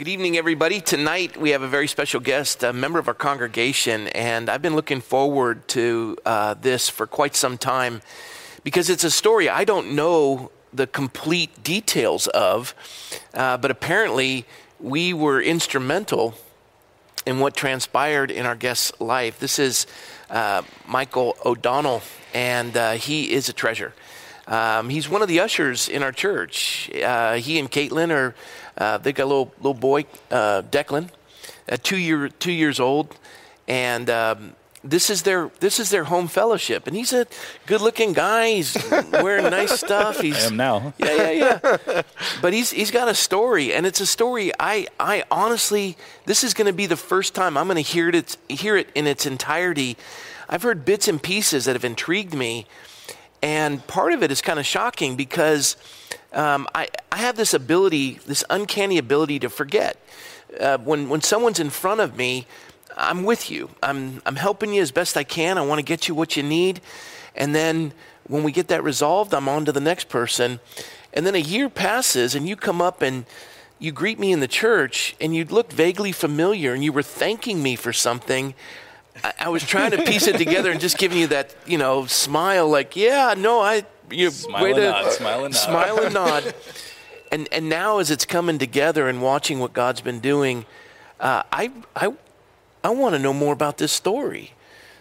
Good evening, everybody. Tonight we have a very special guest, a member of our congregation, and I've been looking forward to uh, this for quite some time because it's a story I don't know the complete details of, uh, but apparently we were instrumental in what transpired in our guest's life. This is uh, Michael O'Donnell, and uh, he is a treasure. Um, he's one of the ushers in our church. Uh, he and Caitlin are, uh, they got a little, little boy, uh, Declan, uh, two, year, two years old. And um, this is their this is their home fellowship, and he's a good-looking guy. He's wearing nice stuff. He's, I am now. Yeah, yeah, yeah. but he's he's got a story, and it's a story. I I honestly, this is going to be the first time I'm going to hear it hear it in its entirety. I've heard bits and pieces that have intrigued me, and part of it is kind of shocking because um, I, I have this ability, this uncanny ability to forget. Uh, when, when someone's in front of me, I'm with you. I'm, I'm helping you as best I can. I want to get you what you need. And then when we get that resolved, I'm on to the next person. And then a year passes, and you come up and you greet me in the church, and you look vaguely familiar, and you were thanking me for something. I, I was trying to piece it together and just giving you that, you know, smile, like, yeah, no, I, you Smile way and to nod, smile and nod. smile and nod. And and now as it's coming together and watching what God's been doing, uh, I I I want to know more about this story.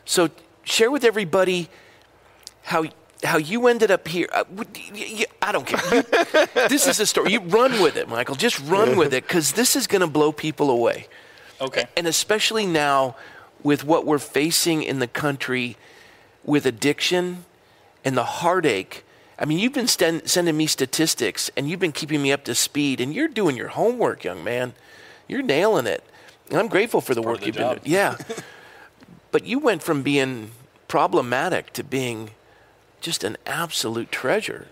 So share with everybody how how you ended up here. I, y- I don't care. This is a story. You run with it, Michael. Just run with it because this is going to blow people away. Okay. And especially now with what we're facing in the country with addiction and the heartache. I mean, you've been sending me statistics and you've been keeping me up to speed, and you're doing your homework, young man. You're nailing it. And I'm grateful for the part work the you've job. been doing. Yeah. but you went from being problematic to being just an absolute treasure.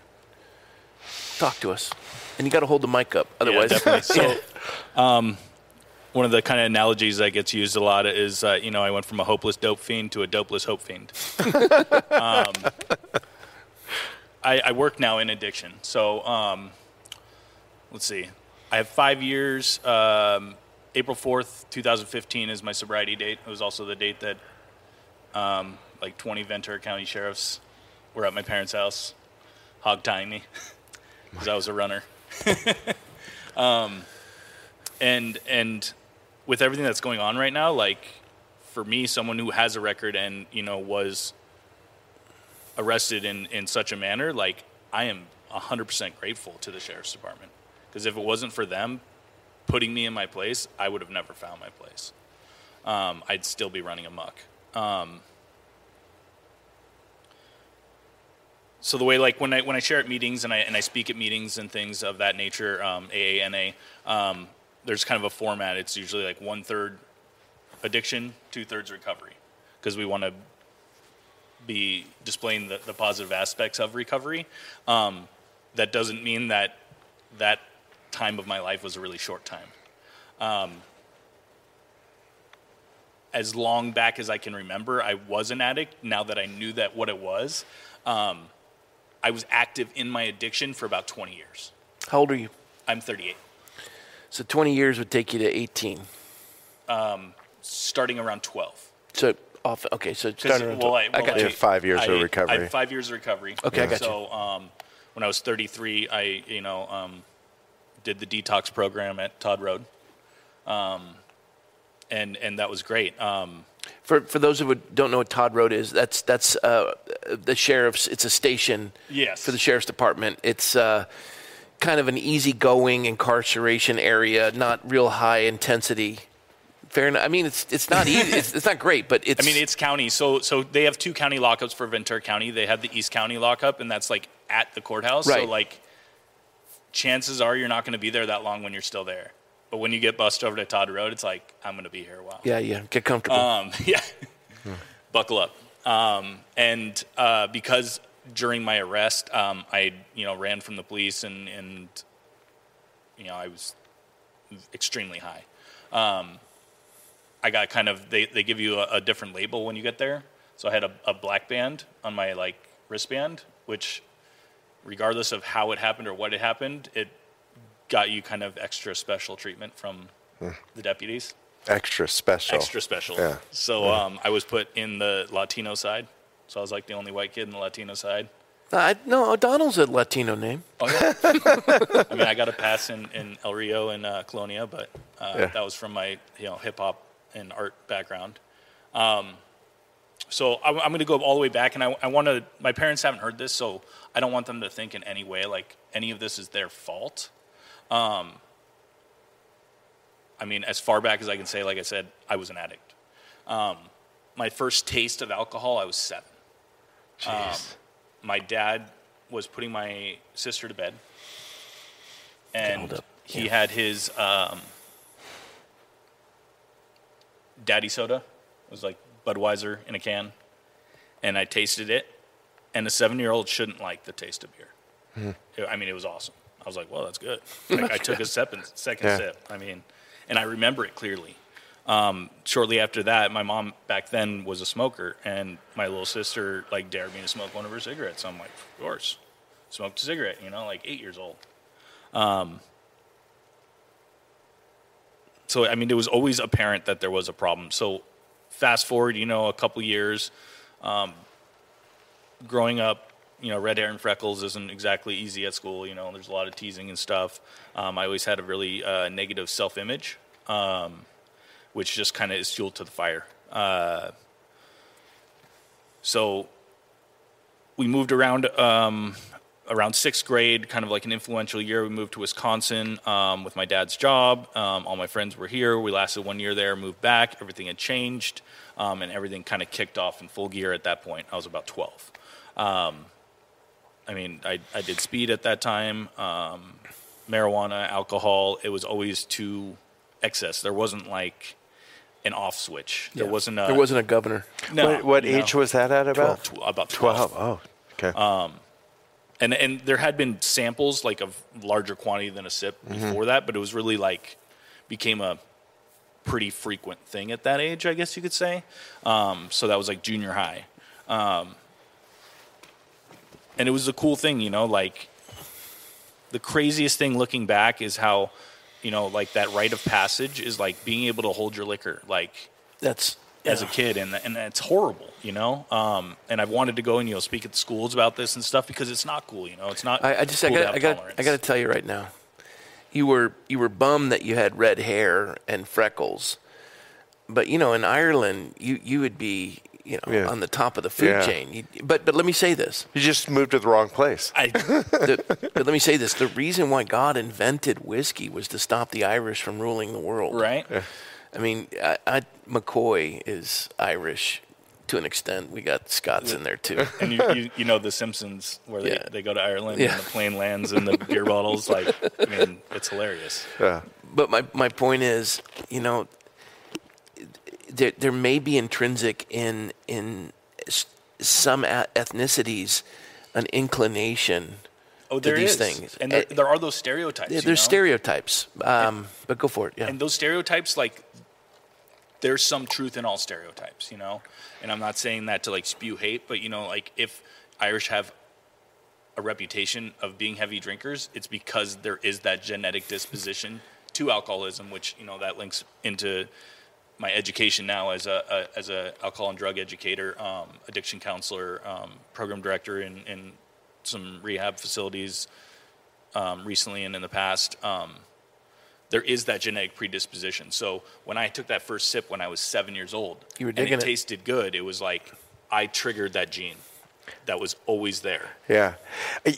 Talk to us. And you got to hold the mic up. Otherwise, yeah, definitely. So, um, one of the kind of analogies that gets used a lot is, uh, you know, I went from a hopeless dope fiend to a dopeless hope fiend. um, I, I work now in addiction. So, um, let's see. I have five years. Um, April 4th, 2015 is my sobriety date. It was also the date that um, like 20 Ventura County sheriffs were at my parents' house hog tying me because I was a runner. and and with everything that's going on right now, like for me, someone who has a record and you know was arrested in in such a manner, like I am 100% grateful to the sheriff's department because if it wasn't for them putting me in my place, I would have never found my place. Um, I'd still be running amok. Um, so the way like when I when I share at meetings and I and I speak at meetings and things of that nature, um, AANA, um, there's kind of a format. It's usually like one third addiction, two thirds recovery, because we want to be displaying the, the positive aspects of recovery. Um, that doesn't mean that that time of my life was a really short time. Um, as long back as I can remember, I was an addict. Now that I knew that what it was, um, I was active in my addiction for about 20 years. how old are you? I'm 38. So 20 years would take you to 18. Um, Starting around 12. So off. Okay, so starting around well, 12. I, I got I- you. five years of recovery. I have five years of recovery. Okay, I got so, um, when I was 33, I you know um, did the detox program at Todd Road, um, and and that was great. Um, For for those who don't know what Todd Road is, that's that's uh, the sheriff's. It's a station. Yes. For the sheriff's department, it's uh, kind of an easygoing incarceration area, not real high intensity. Fair enough. I mean, it's it's not easy. it's, it's not great, but it's. I mean, it's county. So so they have two county lockups for Ventura County. They have the East County lockup, and that's like at the courthouse. Right. So like, chances are you're not going to be there that long when you're still there. But when you get bussed over to Todd Road, it's like I'm going to be here a while. yeah, yeah. Get comfortable. Um, yeah. Buckle up. Um, and uh, because during my arrest, um, I you know ran from the police and and you know I was extremely high. Um, I got kind of they, they give you a, a different label when you get there. So I had a, a black band on my like wristband, which regardless of how it happened or what it happened, it got you kind of extra special treatment from the deputies. Extra special. Extra special. Yeah. So um, I was put in the Latino side. So I was like the only white kid in the Latino side. I, no, O'Donnell's a Latino name. Oh yeah. I mean, I got a pass in, in El Rio and uh, Colonia, but uh, Yeah. that was from my you know hip hop and art background. Um, so I'm, I'm going to go all the way back, and I, I want to. My parents haven't heard this, so I don't want them to think in any way like any of this is their fault. Um, I mean, as far back as I can say, like I said, I was an addict. Um, my first taste of alcohol, I was seven Jeez. my dad was putting my sister to bed, and he Yeah. had his um, daddy soda. It was like Budweiser in a can, and I tasted it. And a seven-year-old shouldn't like the taste of beer. It- I mean, it was awesome. I was like, "Well, that's good." Like, I took a and second Yeah. sip. I mean, and I remember it clearly. Um, shortly after that, my mom back then was a smoker, and my little sister like dared me to smoke one of her cigarettes. I'm like, of course, smoked a cigarette. You know, like eight years old. Um, so I mean, it was always apparent that there was a problem. So fast forward, you know, a couple years, um, growing up, you know, red hair and freckles isn't exactly easy at school. You know, there's a lot of teasing and stuff. Um, I always had a really uh, negative self-image. Um, which just kind of is fuel to the fire. Uh, so we moved around um, around sixth grade, kind of like an influential year. We moved to Wisconsin um, with my dad's job. Um, all my friends were here. We lasted one year there, moved back. Everything had changed, um, and everything kind of kicked off in full gear at that point. I was about 12. Um, I mean, I, I did speed at that time, um, marijuana, alcohol. It was always to excess. There wasn't like an off switch. There wasn't a. There wasn't a governor. no, what what you know, age was that at about? tw- about 12. 12. Oh, okay. Um, and and there had been samples like of larger quantity than a sip before that, but it was really like became a pretty frequent thing at that age, I guess you could say. Um, so that was like junior high, um, and it was a cool thing, you know. Like the craziest thing looking back is how, you know, like that rite of passage is like being able to hold your liquor, like That's as a kid, and and it's horrible, you know. Um, and I've wanted to go and you know speak at the schools about this and stuff because it's not cool, you know. It's not. I, I just cool I got I got. I got to tell you right now, you were you were bummed that you had red hair and freckles, but you know in Ireland you you would be you know Yeah. on the top of the food Yeah. chain. You, but but let me say this. you just moved to the wrong place. I, The, but let me say this: the reason why God invented whiskey was to stop the Irish from ruling the world. right. I mean, I, I, McCoy is Irish to an extent. We got Scots in there too. And you, you, you know the Simpsons where they, Yeah. they go to Ireland Yeah. and the plane lands and the beer bottles. Like, I mean, it's hilarious. Yeah. But my, my point is, you know, there, there may be intrinsic in in some ethnicities an inclination. Oh, there these is. things. and there, Eh, there are those stereotypes. Yeah, there's know? stereotypes. Um, but go for it. Yeah. and those stereotypes like there's some truth in all stereotypes you know and i'm not saying that to like spew hate but you know like if irish have a reputation of being heavy drinkers it's because there is that genetic disposition to alcoholism which you know that links into my education now as a, a as a alcohol and drug educator um, addiction counselor um, program director in, in some rehab facilities um, recently and in the past um, there is that genetic predisposition. So when I took that first sip when I was seven years old, You were and it it. tasted good, it was like I triggered that gene that was always there. Yeah. I,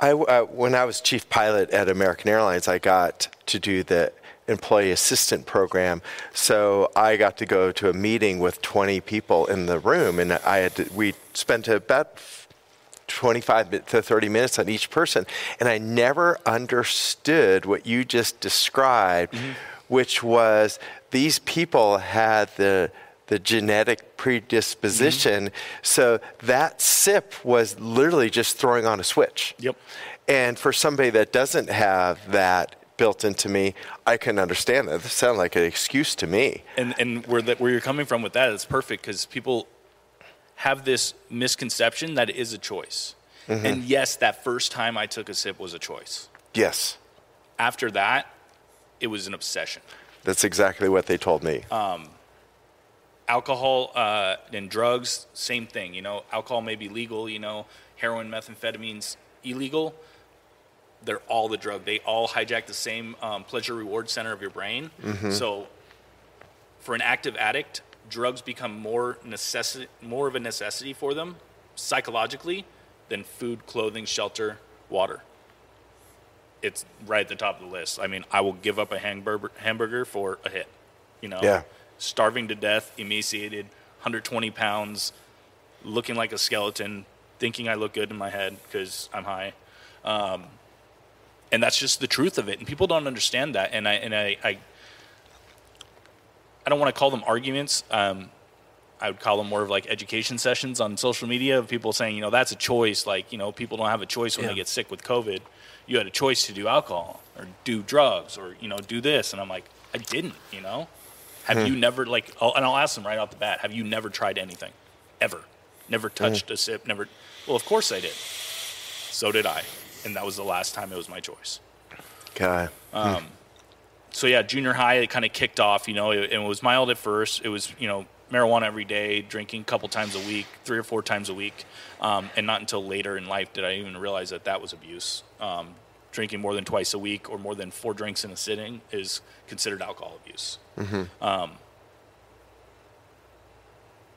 I- uh, when I was chief pilot at American Airlines, I got to do the employee assistant program. So I got to go to a meeting with 20 people in the room, and I had to, we spent about 25 to 30 minutes on each person. And I never understood what you just described, mm-hmm. which was these people had the, the genetic predisposition. Mm-hmm. So that sip was literally just throwing on a switch. Yep. And for somebody that doesn't have that built into me, I can understand that. This sounds like an excuse to me. And and where that where you're coming from with that is perfect because people have this misconception that it is a choice. Mm-hmm. And yes, that first time I took a sip was a choice. Yes. After that, it was an obsession. That's exactly what they told me. alcohol uh, and drugs, same thing. You know, alcohol may be legal. You know, heroin, methamphetamines illegal. They're all the drug. They all hijack the same um, pleasure reward center of your brain. So, for an active addict, drugs become more necessi- more of a necessity for them psychologically than food, clothing, shelter, water. It's right at the top of the list. I mean, I will give up a hamburger hamburger for a hit. You know, Yeah. starving to death, emaciated, 120 pounds, looking like a skeleton, thinking I look good in my head because I'm high. Um, and that's just the truth of it. And people don't understand that. And I, and I, I, I don't want to call them arguments. Um, I would call them more of like education sessions on social media of people saying, you know, that's a choice. Like, you know, people don't have a choice when Yeah. they get sick with COVID. You had a choice to do alcohol or do drugs or, you know, do this. And I'm like, I didn't, you know? Have you never, like, I'll, and I'll ask them right off the bat, have you never tried anything? Ever? Never touched a sip? Never? Well, of course I did. So did I. And that was the last time it was my choice God. so yeah, junior high it kind of kicked off. You know, it, it was mild at first. It was you know marijuana every day, drinking a couple times a week, three or four times a week, um, and not until later in life did I even realize that that was abuse. Um, drinking more than twice a week or more than four drinks in a sitting is considered alcohol abuse. Um,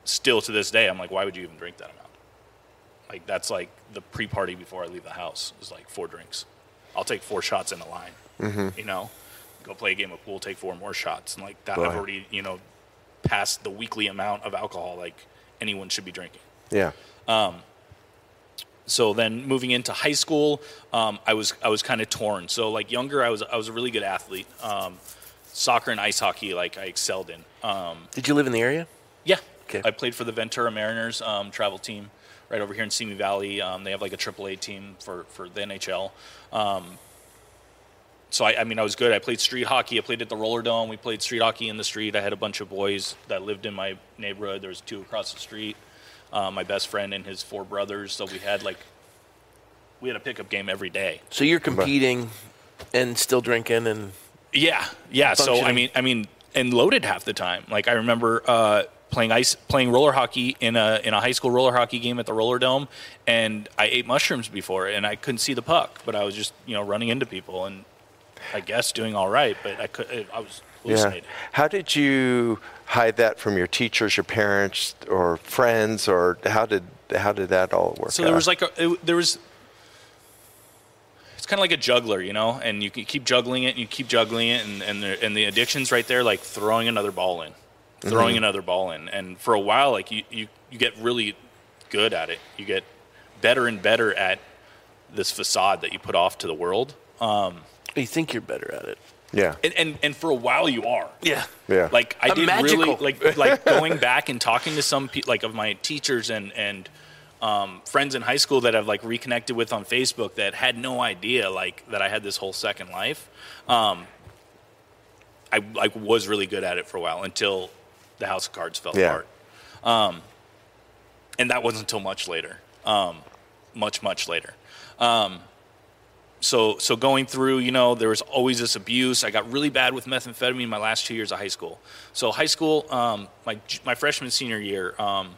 still to this day, I'm like, why would you even drink that amount? Like that's like the pre-party before I leave the house is like four drinks. I'll take four shots in a line. You know, go play a game of pool, take four more shots, and like that. I've already you know passed the weekly amount of alcohol like anyone should be drinking. Yeah. Um, So then moving into high school, um, I was I was kind of torn. So like younger, I was I was a really good athlete. Um, soccer and ice hockey, like I excelled in. Um, Did you live in the area? yeah. Okay. I played for the Ventura Mariners um, travel team right over here in Simi Valley. Um, they have like a AAA team for, for the NHL. Um, so I, I mean, I was good. I played street hockey. I played at the Roller Dome. We played street hockey in the street. I had a bunch of boys that lived in my neighborhood. There was two across the street. Uh, my best friend and his four brothers. So we had like we had a pickup game every day. So you're competing and still drinking and Yeah, yeah. So I mean, I mean, and loaded half the time. Like I remember uh, playing ice, playing roller hockey in a in a high school roller hockey game at the Roller Dome, and I ate mushrooms before, and I couldn't see the puck, but I was just you know running into people, and I guess doing all right, but I could I was Yeah. How did you hide that from your teachers, your parents, or friends, or how did how did that all work? So there out? was like a, it, there was. It's kind of like a juggler, you know, and you keep juggling it, and you keep juggling it, and and the, and the addiction's right there, like throwing another ball in, throwing another ball in, and for a while, like you, you you get really good at it. You get better and better at this facade that you put off to the world, um, you think you're better at it. yeah, and and and for a while you are. Yeah. yeah, Like I I'm did magical. really like like going back and talking to some pe- like of my teachers and and um, friends in high school that I've like reconnected with on Facebook that had no idea like that I had this whole second life. Um, I like was really good at it for a while until the house of cards fell Yeah. apart. Um, and that wasn't until much later, um, much much later. Um, so so going through, you know, there was always this abuse. I got really bad with methamphetamine my last two years of high school. So high school, um, my my freshman senior year, um,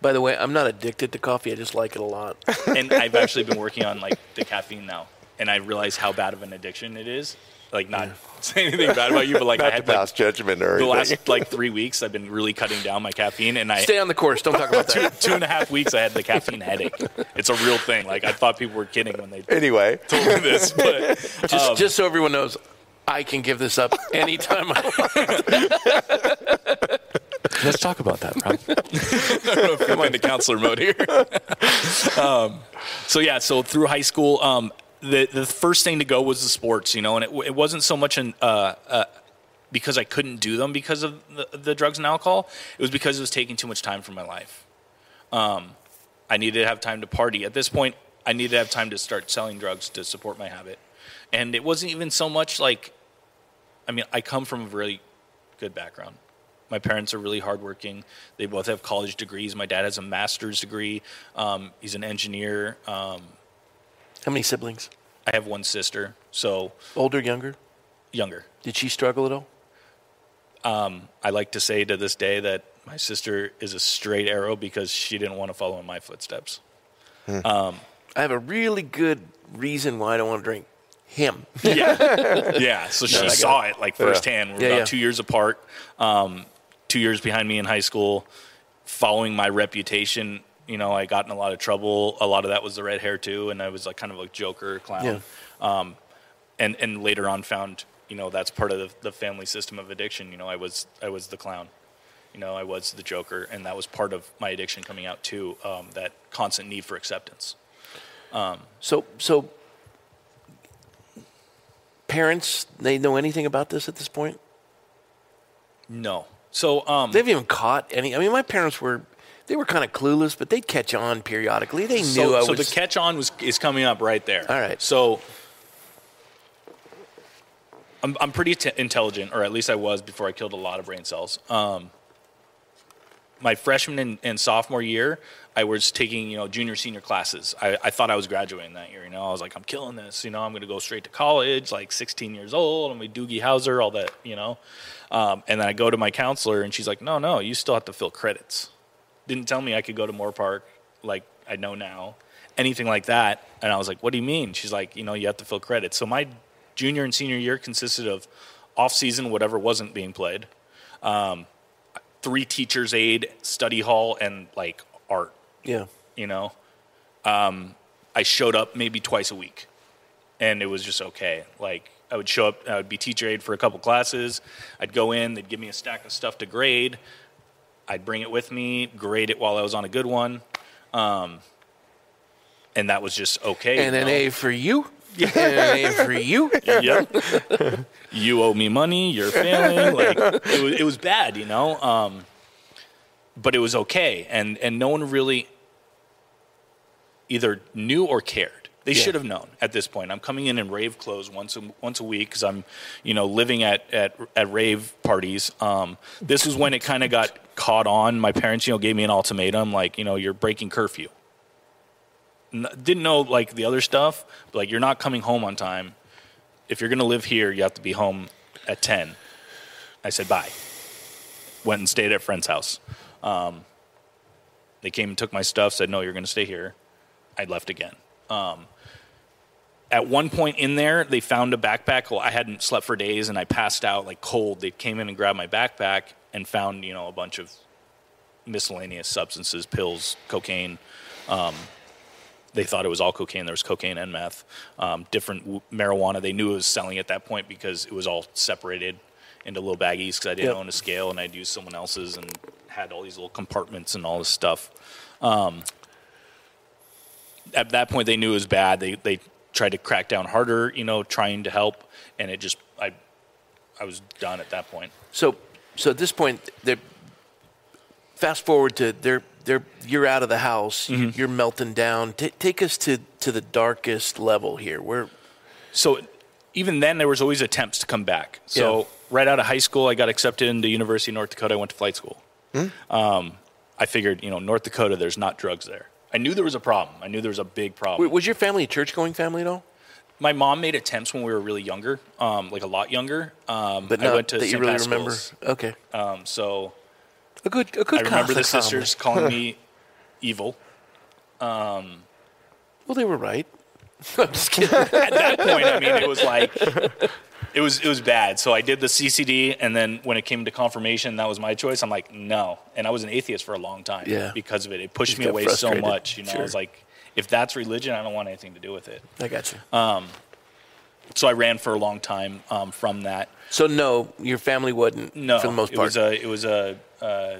By the way, I'm not addicted to coffee. I just like it a lot. and I've actually been working on like the caffeine now, and I realize how bad of an addiction it is. Like not say anything bad about you, but like I not to had like, pass judgment or the anything. last like three weeks, I've been really cutting down my caffeine, and I Stay on the course. Don't talk about two, that. two and a half weeks I had the caffeine headache. It's a real thing. Like I thought people were kidding when they anyway, told me this, but Just, Um, just so everyone knows, I can give this up anytime I want. Let's talk about that, Rob. I don't know if I'm the counselor mode here. um, so yeah, so through high school, um, the the first thing to go was the sports, you know, and it, it wasn't so much an uh, uh, because I couldn't do them because of the, the drugs and alcohol. It was because it was taking too much time from my life. Um, I needed to have time to party. At this point, I needed to have time to start selling drugs to support my habit, and it wasn't even so much like. I mean, I come from a really good background. My parents are really hardworking. They both have college degrees. My dad has a master's degree. Um, he's an engineer. Um, How many siblings? I have one sister, so Older, younger? younger. Did she struggle at all? um, I like to say to this day that my sister is a straight arrow because she didn't want to follow in my footsteps. I have a really good reason why I don't want to drink him. Yeah, yeah. So she saw it like firsthand. We're Yeah, about yeah. two years apart, um, two years behind me in high school. Following my reputation, you know, I got in a lot of trouble. A lot of that was the red hair too, and I was like kind of a joker clown. Yeah. Um, and and later on found, you know, that's part of the, the family system of addiction. You know, I was I was the clown. You know, I was the joker, and that was part of my addiction coming out too. Um, that constant need for acceptance. So, so parents, they know anything about this at this point? No. So um, They haven't even caught any. I mean, my parents were, they were kind of clueless, but they'd catch on periodically. They knew so, I so was. So the catch on was is coming up right there. All right. So I'm I'm pretty t- intelligent, or at least I was before I killed a lot of brain cells. Um, my freshman and, and sophomore year, I was taking you know junior senior classes. I, I thought I was graduating that year. You know, I was like, I'm killing this. You know, I'm going to go straight to college. Like 16 years old. I'm a Doogie Howser, all that. You know, um, and then I go to my counselor, and she's like, No, no, you still have to fill credits. Didn't tell me I could go to Moorpark like I know now, anything like that. And I was like, What do you mean? She's like, You know, you have to fill credits. So my junior and senior year consisted of off season, whatever wasn't being played, um, three teachers' aid, study hall, and like art. yeah. You know, um, I showed up maybe twice a week, and it was just okay. Like I would show up, I would be teacher aid for a couple classes. I'd go in, they'd give me a stack of stuff to grade. I'd bring it with me, grade it while I was on a good one, um, and that was just okay. And you an know? A for you. And an A for you. yep. you owe me money. You're failing. Like it was, it was bad, you know. Um, but it was okay, and and no one really either knew or cared. They should have known at this point. I'm coming in in rave clothes once a, once a week because I'm, you know, living at at, at rave parties. Um, this was when it kind of got caught on. My parents, you know, gave me an ultimatum, like, you know, you're breaking curfew. N- didn't know like the other stuff, but like you're not coming home on time. If you're gonna live here, you have to be home at ten. I said bye. Went and stayed at a friend's house. Um, they came and took my stuff. Said no, you're gonna stay here. I left again. Um, at one point in there, they found a backpack. Well, I hadn't slept for days, and I passed out like cold. They came in and grabbed my backpack and found you know a bunch of miscellaneous substances, pills, cocaine. Um, they thought it was all cocaine. There was cocaine and meth, um, different w- marijuana. They knew it was selling at that point because it was all separated into little baggies because I didn't Yep. own a scale and I'd use someone else's and had all these little compartments and all this stuff. Um, at that point, they knew it was bad. They they tried to crack down harder, you know, trying to help, and it just I I was done at that point. So, so at this point, they're fast forward to they're they're you're out of the house. Mm-hmm. You're melting down. Ta take us to to the darkest level here. Where So even then, there was always attempts to come back. So Yeah. right out of high school, I got accepted into University of North Dakota. I went to flight school. Um, I figured, you know, North Dakota, there's not drugs there. I knew there was a problem. I knew there was a big problem. was your family a church going family at all? My mom made attempts when we were really younger, um, like a lot younger. Um, But I went to that you really Pat's remember. Okay, Um, so a good a good. I remember the sisters calling me evil. Well, they were right. I'm just kidding. at that point, I mean, it was like it was it was bad. So I did the CCD, and then when it came to confirmation, that was my choice. I'm like, no, and I was an atheist for a long time Yeah. because of it. It pushed me away so much. You know, I was like, if that's religion, I don't want anything to do with it. I got you. So I ran for a long time um, from that. so no, your family wasn't. No, for the most it part. was a it was a. Uh,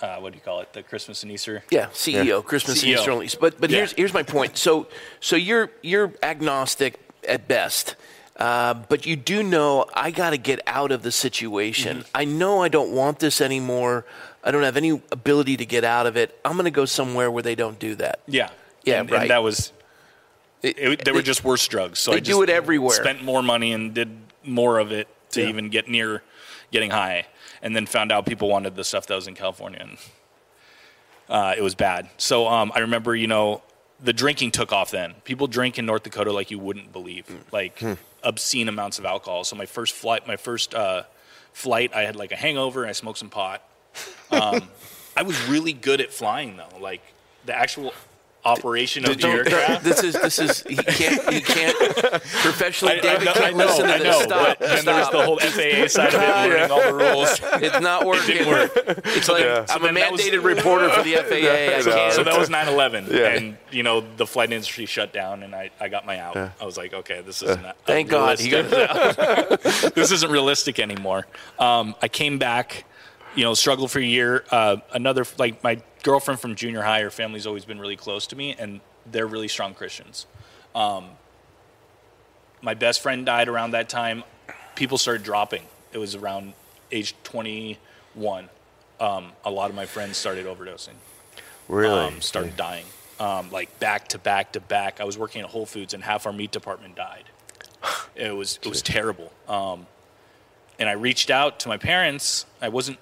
uh, what do you call it? The Christmas and Easter. Yeah, CEO, Christmas and Easter only. But but Yeah. here's here's my point. So so you're you're agnostic at best, uh, but you do know I got to get out of the situation. Mm-hmm. I know I don't want this anymore. I don't have any ability to get out of it. I'm going to go somewhere where they don't do that. Yeah. Yeah, and, right. And that was it, they were just worse drugs. So they I do it everywhere. Spent more money and did more of it to Yeah. even get near getting high, and then found out people wanted the stuff that was in California, and uh, it was bad. So um, I remember, you know, the drinking took off then. People drink in North Dakota like you wouldn't believe, like obscene amounts of alcohol. So my first flight, my first uh, flight, I had like a hangover and I smoked some pot. Um, I was really good at flying though, like the actual operation of the aircraft. this is this is he can't he can't professionally. I, I David can't I know, listen to I this. know. Stop. But then there was stop. the whole FAA side of it, learning all the rules. It's not working. didn't work. It's like So I'm a then that was- mandated reporter for the FAA. I can't. So that was 9/11, Yeah. and you know the flight industry shut down, and I, I got my out. I was like, okay, this is not. Thank God he got out. this isn't realistic anymore. Um, I came back, you know, struggled for a year. Uh, another like my girlfriend from junior high, her family's always been really close to me, and they're really strong Christians. Um, my best friend died around that time. People started dropping. It was around age 21. Um, a lot of my friends started overdosing Really? um, started dying, um, like back to back to back. I was working at Whole Foods, and half our meat department died. It was it was terrible. Um, and I reached out to my parents. I wasn't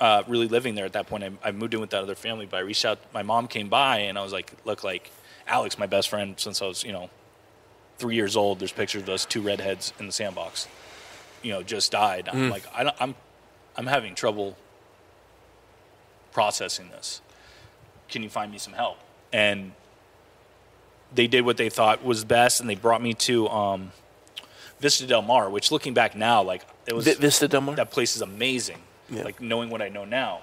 uh, really living there at that point. I, I moved in with that other family, but I reached out. My mom came by, and I was like, "Look, like Alex, my best friend since I was, you know, three years old. There's pictures of us two redheads in the sandbox. You know, just died. I'm like, I don't, I'm, I'm having trouble processing this. Can you find me some help? And they did what they thought was best, and they brought me to um, Vista Del Mar, which looking back now, like it was Vista Del Mar? That place is amazing. Yeah. Like knowing what I know now.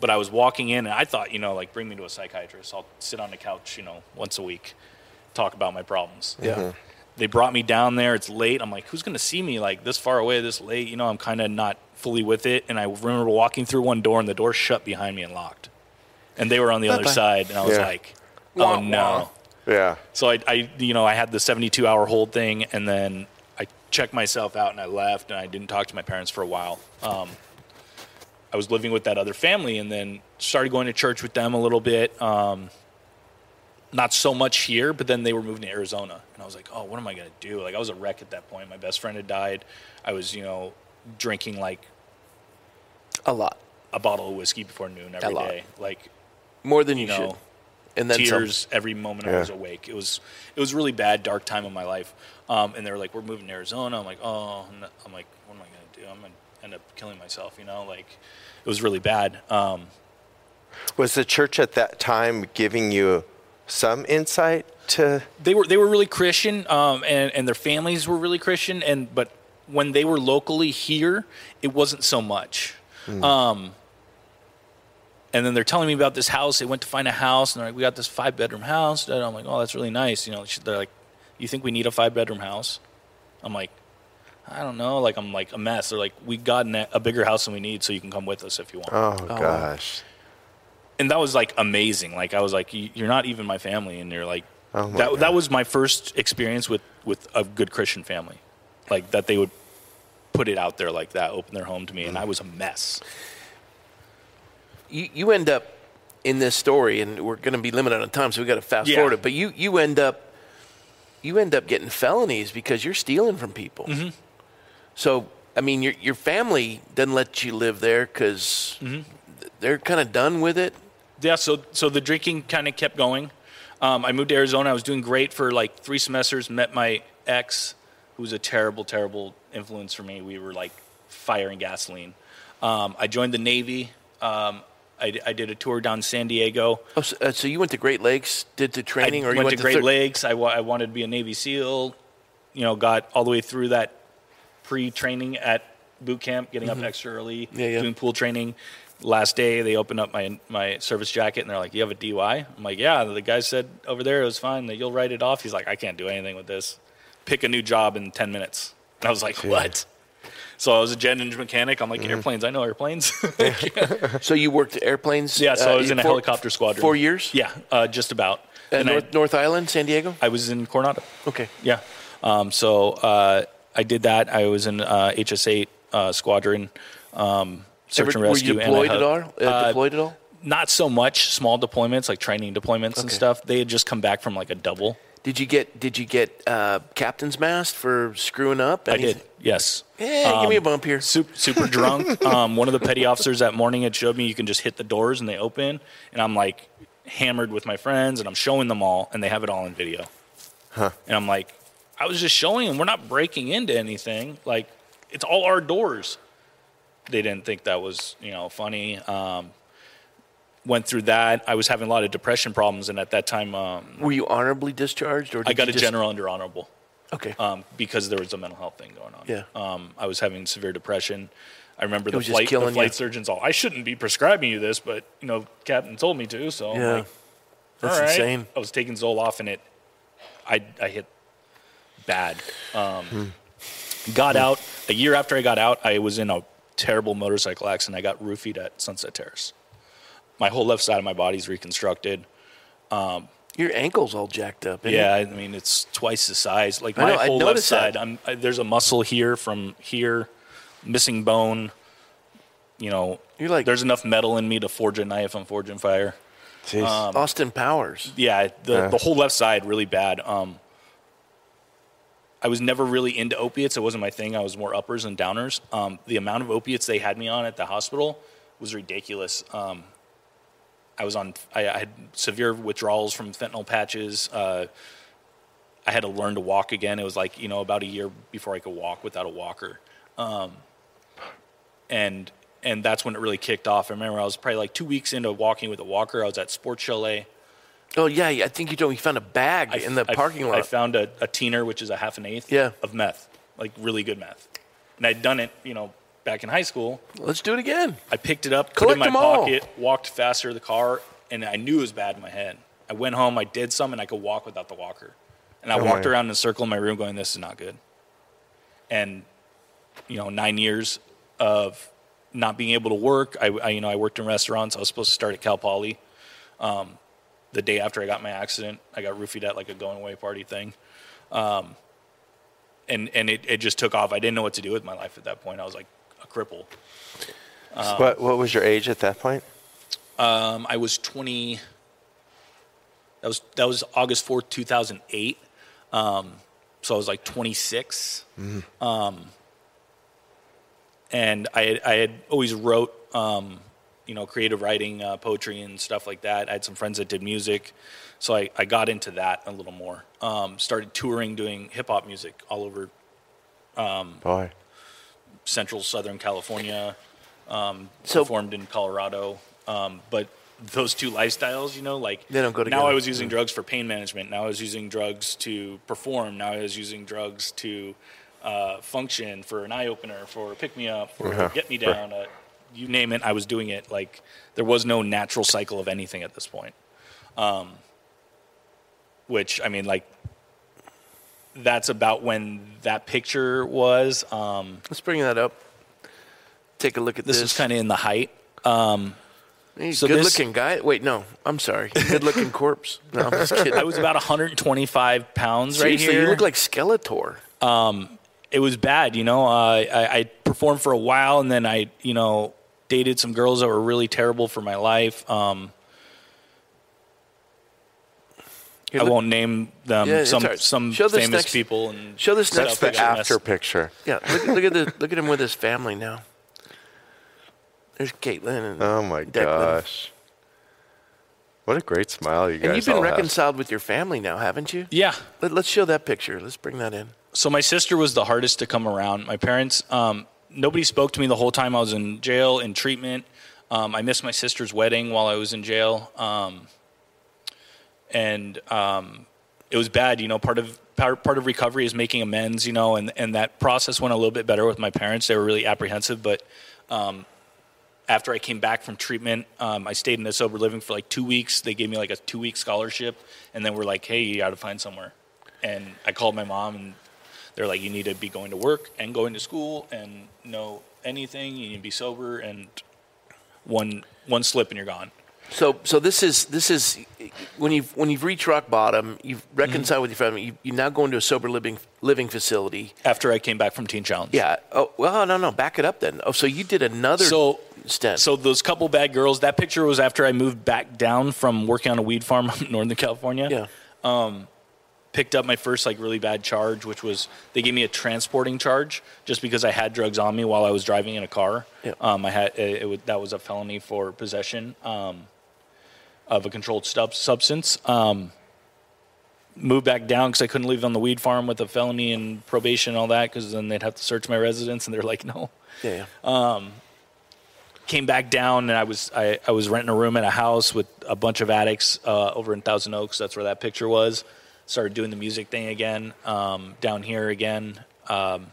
But I was walking in, and I thought, you know, like bring me to a psychiatrist. I'll sit on the couch, you know, once a week, talk about my problems. Yeah. They brought me down there. It's late. I'm like, who's going to see me like this far away, this late? You know, I'm kind of not fully with it. And I remember walking through one door, and the door shut behind me and locked. And they were on the other Bye-bye. side, and I was Yeah. like, Wah, oh no. wah. yeah. So I, I, you know, I had the 72 hour hold thing, and then I checked myself out and I left, and I didn't talk to my parents for a while. Um, I was living with that other family, and then started going to church with them a little bit. Um, not so much here, but then they were moving to Arizona, and I was like, oh, what am I gonna do? Like I was a wreck at that point. My best friend had died. I was, you know, drinking like A lot a bottle of whiskey before noon every lot. day, like more than you, you know should. And then some. tears every moment I was awake. It was it was a really bad, dark time of my life. Um, and they were like, "We're moving to Arizona." I'm like, "Oh," no." I'm like, "What am I gonna do? I'm gonna end up killing myself." You know, like it was really bad. Um, Was the church at that time giving you some insight to? they were they were really Christian, um, and and their families were really Christian. And but when they were locally here, it wasn't so much. Um, and then they're telling me about this house. They went to find a house, and they're like, "We got this five bedroom house." And I'm like, "Oh, that's really nice." You know, they're like, "You think we need a five bedroom house?" I'm like, "I don't know." Like I'm like a mess. They're like, "We got an- a bigger house than we need, so you can come with us if you want." Oh, gosh. and that was like amazing. Like I was like, "You're not even my family," and you're like, Oh my that God. that was my first experience with with a good Christian family, like that they would put it out there like that, open their home to me, and I was a mess. you, you end up in this story, and we're going to be limited on time, so we got to fast Yeah. forward it. But you you end up you end up getting felonies because you're stealing from people. Mm-hmm. So I mean, your your family doesn't let you live there because Mm-hmm. they're kind of done with it. Yeah, so so the drinking kind of kept going. Um, I moved to Arizona. I was doing great for like three semesters. Met my ex, who was a terrible, terrible influence for me. We were like fire and gasoline. Um, I joined the Navy. Um, I, I did a tour down San Diego. Oh, so, uh, so you went to Great Lakes, did the training, I or you went, went to Great thir- Lakes. I, I wanted to be a Navy SEAL. You know, got all the way through that pre-training at boot camp, getting up extra early, Mm-hmm. Yeah, yeah. doing pool training. Last day, they opened up my my service jacket and they're like, "You have a DUI?" I'm like, "Yeah." The guy said over there it was fine. That you'll write it off. He's like, "I can't do anything with this. Pick a new job in ten minutes." And I was like, "What?" So I was a jet engine mechanic. I'm like, Mm-hmm. "Airplanes, I know airplanes." So you worked airplanes? yeah, so I uh, was in a four- helicopter squadron. Four years? Yeah, uh, just about. Uh, And I- North, North Island, San Diego? I was in Coronado. Okay. Yeah. Um, so uh, I did that. I was in uh, HS8 uh, squadron, um, search Ever- and rescue. Were you deployed at all? Uh, uh, deployed at all? Not so much small deployments, like training deployments and stuff. They had just come back from like a double. Did you get Did you get uh, captain's mast for screwing up? I did. Yes. Yeah, give me a bump here. Super, super drunk. Um, one of the petty officers that morning had showed me you can just hit the doors and they open. And I'm like, hammered with my friends, and I'm showing them all, and they have it all in video. Huh. And I'm like, I was just showing them. We're not breaking into anything. Like, it's all our doors. They didn't think that was, you know, funny. Um, went through that. I was having a lot of depression problems, and at that time, um, Were you honorably discharged, or I got a just- general under honorable Okay. um, because there was a mental health thing going on. Yeah. Um, I was having severe depression. I remember the flight, the flight you. surgeons all, I shouldn't be prescribing you this, but, you know, captain told me to, so yeah. like, That's right. insane. I was taking Zoloft and it, I, I hit bad. Um, Hmm. Got out, a year after I got out, I was in a terrible motorcycle accident. I got roofied at Sunset Terrace. My whole left side of my body's reconstructed. Your ankle's all jacked up. Yeah, it? I mean it's twice the size. Like my know, whole left side, I'm I, there's a muscle here from here, missing bone. You know, You're like- there's enough metal in me to forge a knife on forging fire. Um, Austin Powers. Yeah, the Yeah. the whole left side really bad. Um, I was never really into opiates. It wasn't my thing. I was more uppers and downers. Um, the amount of opiates they had me on at the hospital was ridiculous. Um, I was on. I, I had severe withdrawals from fentanyl patches. Uh, I had to learn to walk again. It was like you know about a year before I could walk without a walker, um, and and that's when it really kicked off. I remember I was probably like two weeks into walking with a walker. I was at Sports Chalet. Oh yeah, I think you told me you found a bag in the I- parking lot. I found a, a teener, which is a half an eighth Yeah. of meth, like really good meth. And I'd done it, you know, back in high school. Let's do it again. I picked it up, put it in my them all. pocket, walked faster to the car, and I knew it was bad in my head. I went home, I did some, and I could walk without the walker. And I Oh walked my. around in a circle in my room going, this is not good. And, you know, nine years of not being able to work. I, I you know, I worked in restaurants. I was supposed to start at Cal Poly. Um, the day after I got my accident, I got roofied at like a going away party thing. Um, and and it, it just took off. I didn't know what to do with my life at that point. I was like a cripple. what what was your age at that point? Um, I was 20. That was that was August 4th, 2008. Um, so I was like 26. Um, and I had, I had always wrote, um, you know, creative writing, uh, poetry, and stuff like that. I had some friends that did music, so I, I got into that a little more. Um, started touring, doing hip hop music all over Boy. Central Southern California. Um, So- performed in Colorado, um, but those two lifestyles, you know, like They don't go Now. I was using drugs for pain management. Now I was using drugs to perform. Now I was using drugs to uh, function for an eye opener, for pick me up, for Uh-huh. get me Sure. down. Uh, you name it, I was doing it. Like there was no natural cycle of anything at this point. Um, which I mean, like that's about when that picture was. Um, Let's bring that up. Take a look at this this. is kind of in the height. He's so a good this- looking guy. Wait, no, I'm sorry. Good looking corpse. No, I'm just kidding. I was about 125 pounds right here. you look like Skeletor. it was bad, you know. Uh, I, I performed for a while, and then I, you know, dated some girls that were really terrible for my life. Um, I won't name them. Yeah, some all right. some Show famous next- people and show this That's next the picture. after picture. Yeah, look, look at the look at him with his family now. There's Caitlin and Oh my Declan. gosh. What a great smile you guys And you've been all have. reconciled with your family now, haven't you? Yeah. Let, let's show that picture. Let's bring that in. So my sister was the hardest to come around. My parents, um, nobody spoke to me the whole time I was in jail in treatment. Um, I missed my sister's wedding while I was in jail, um, and um, it was bad. You know, part of part, part of recovery is making amends. You know, and and that process went a little bit better with my parents. They were really apprehensive, but um, after I came back from treatment, um, I stayed in a sober living for like two weeks. They gave me like a two week scholarship, and then we're like, "Hey, you got to find somewhere." And I called my mom, and they're like, "You need to be going to work and going to school and know anything. You need to be sober, and one one slip and you're gone." So, so this is this is when you've when you've reached rock bottom, you've reconciled with your family. You, you now go into a sober living living facility. After I came back from Teen Challenge, Yeah. Oh well, no, no. Back it up then. Oh, so you did another So stint. So those couple bad girls. That picture was after I moved back down from working on a weed farm in Northern California. yeah. Um, picked up my first like really bad charge, which was they gave me a transporting charge just because I had drugs on me while I was driving in a car. Yeah. Um, I had it, it was, that was a felony for possession. Um, of a controlled substance. Um, moved back down because I couldn't leave on the weed farm with a felony and probation and all that because then they'd have to search my residence and they're like, no. Yeah. yeah. Came back down and I was I, I was renting a room in a house with a bunch of addicts uh, over in Thousand Oaks. That's where that picture was. Started doing the music thing again um, down here again. Um,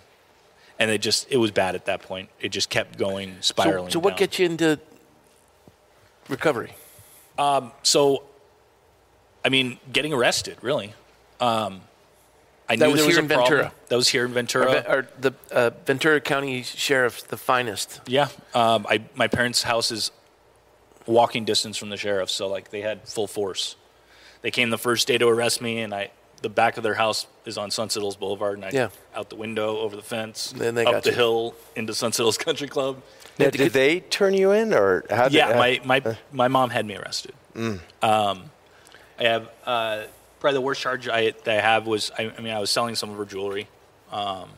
and it just it was bad at that point. It just kept going spiraling. so what down. gets you into recovery? So, I mean, getting arrested, really. Um, I That knew was there was here a in problem. Ventura. That was here in Ventura. Or, the uh, Ventura County Sheriff, the finest. yeah, um, I my parents' house is walking distance from the sheriff, so like they had full force. They came the first day to arrest me, and I the back of their house is on Sunset Hills Boulevard, and I Yeah. out the window over the fence, Then they up got the you. hill into Sunset Hills Country Club. Now, did they turn you in, or how? Did, Yeah, how- my, my, my mom had me arrested. Mm. Um, I have uh, probably the worst charge I, that I have was I, I mean I was selling some of her jewelry um,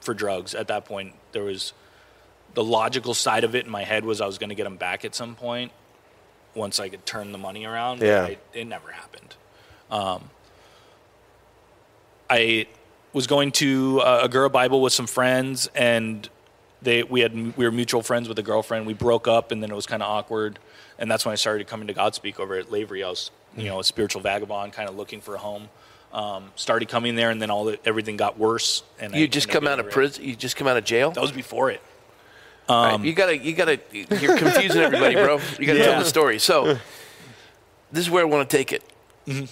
for drugs. At that point, there was the logical side of it in my head was I was going to get them back at some point once I could turn the money around. Yeah. I, it never happened. Um, I was going to uh, Agoura Bible with some friends, and they we had we were mutual friends with a girlfriend. We broke up, and then it was kind of awkward, and that's when I started coming to Godspeak over at Lavery. I was you know a spiritual vagabond, kind of looking for a home. Um, started coming there, and then all the, everything got worse. And I You just come out of prison. You just come out of jail. That was before it. All right, you gotta, you gotta. You're confusing everybody, bro. You gotta tell the story. So, this is where I want to take it. Mm-hmm.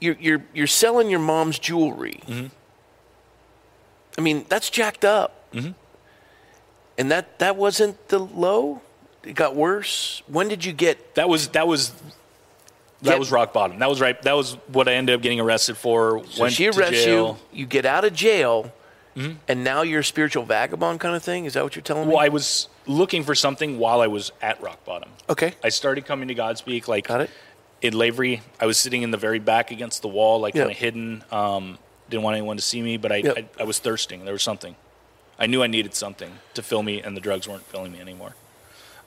You're you're you're selling your mom's jewelry. Mm-hmm. I mean, that's jacked up. Mm-hmm. And that that wasn't the low. It got worse. When did you get? That was that was that Get- was rock bottom. That was right. That was what I ended up getting arrested for. So she arrests you. You get out of jail, Mm-hmm. and now you're a spiritual vagabond kind of thing. Is that what you're telling me? Well, I was looking for something while I was at rock bottom. Okay. I started coming to Godspeak like Got it. in Lavery. I was sitting in the very back against the wall, like Yep. kind of hidden. Um, didn't want anyone to see me, but I, Yep. I I was thirsting. There was something. I knew I needed something to fill me, and the drugs weren't filling me anymore.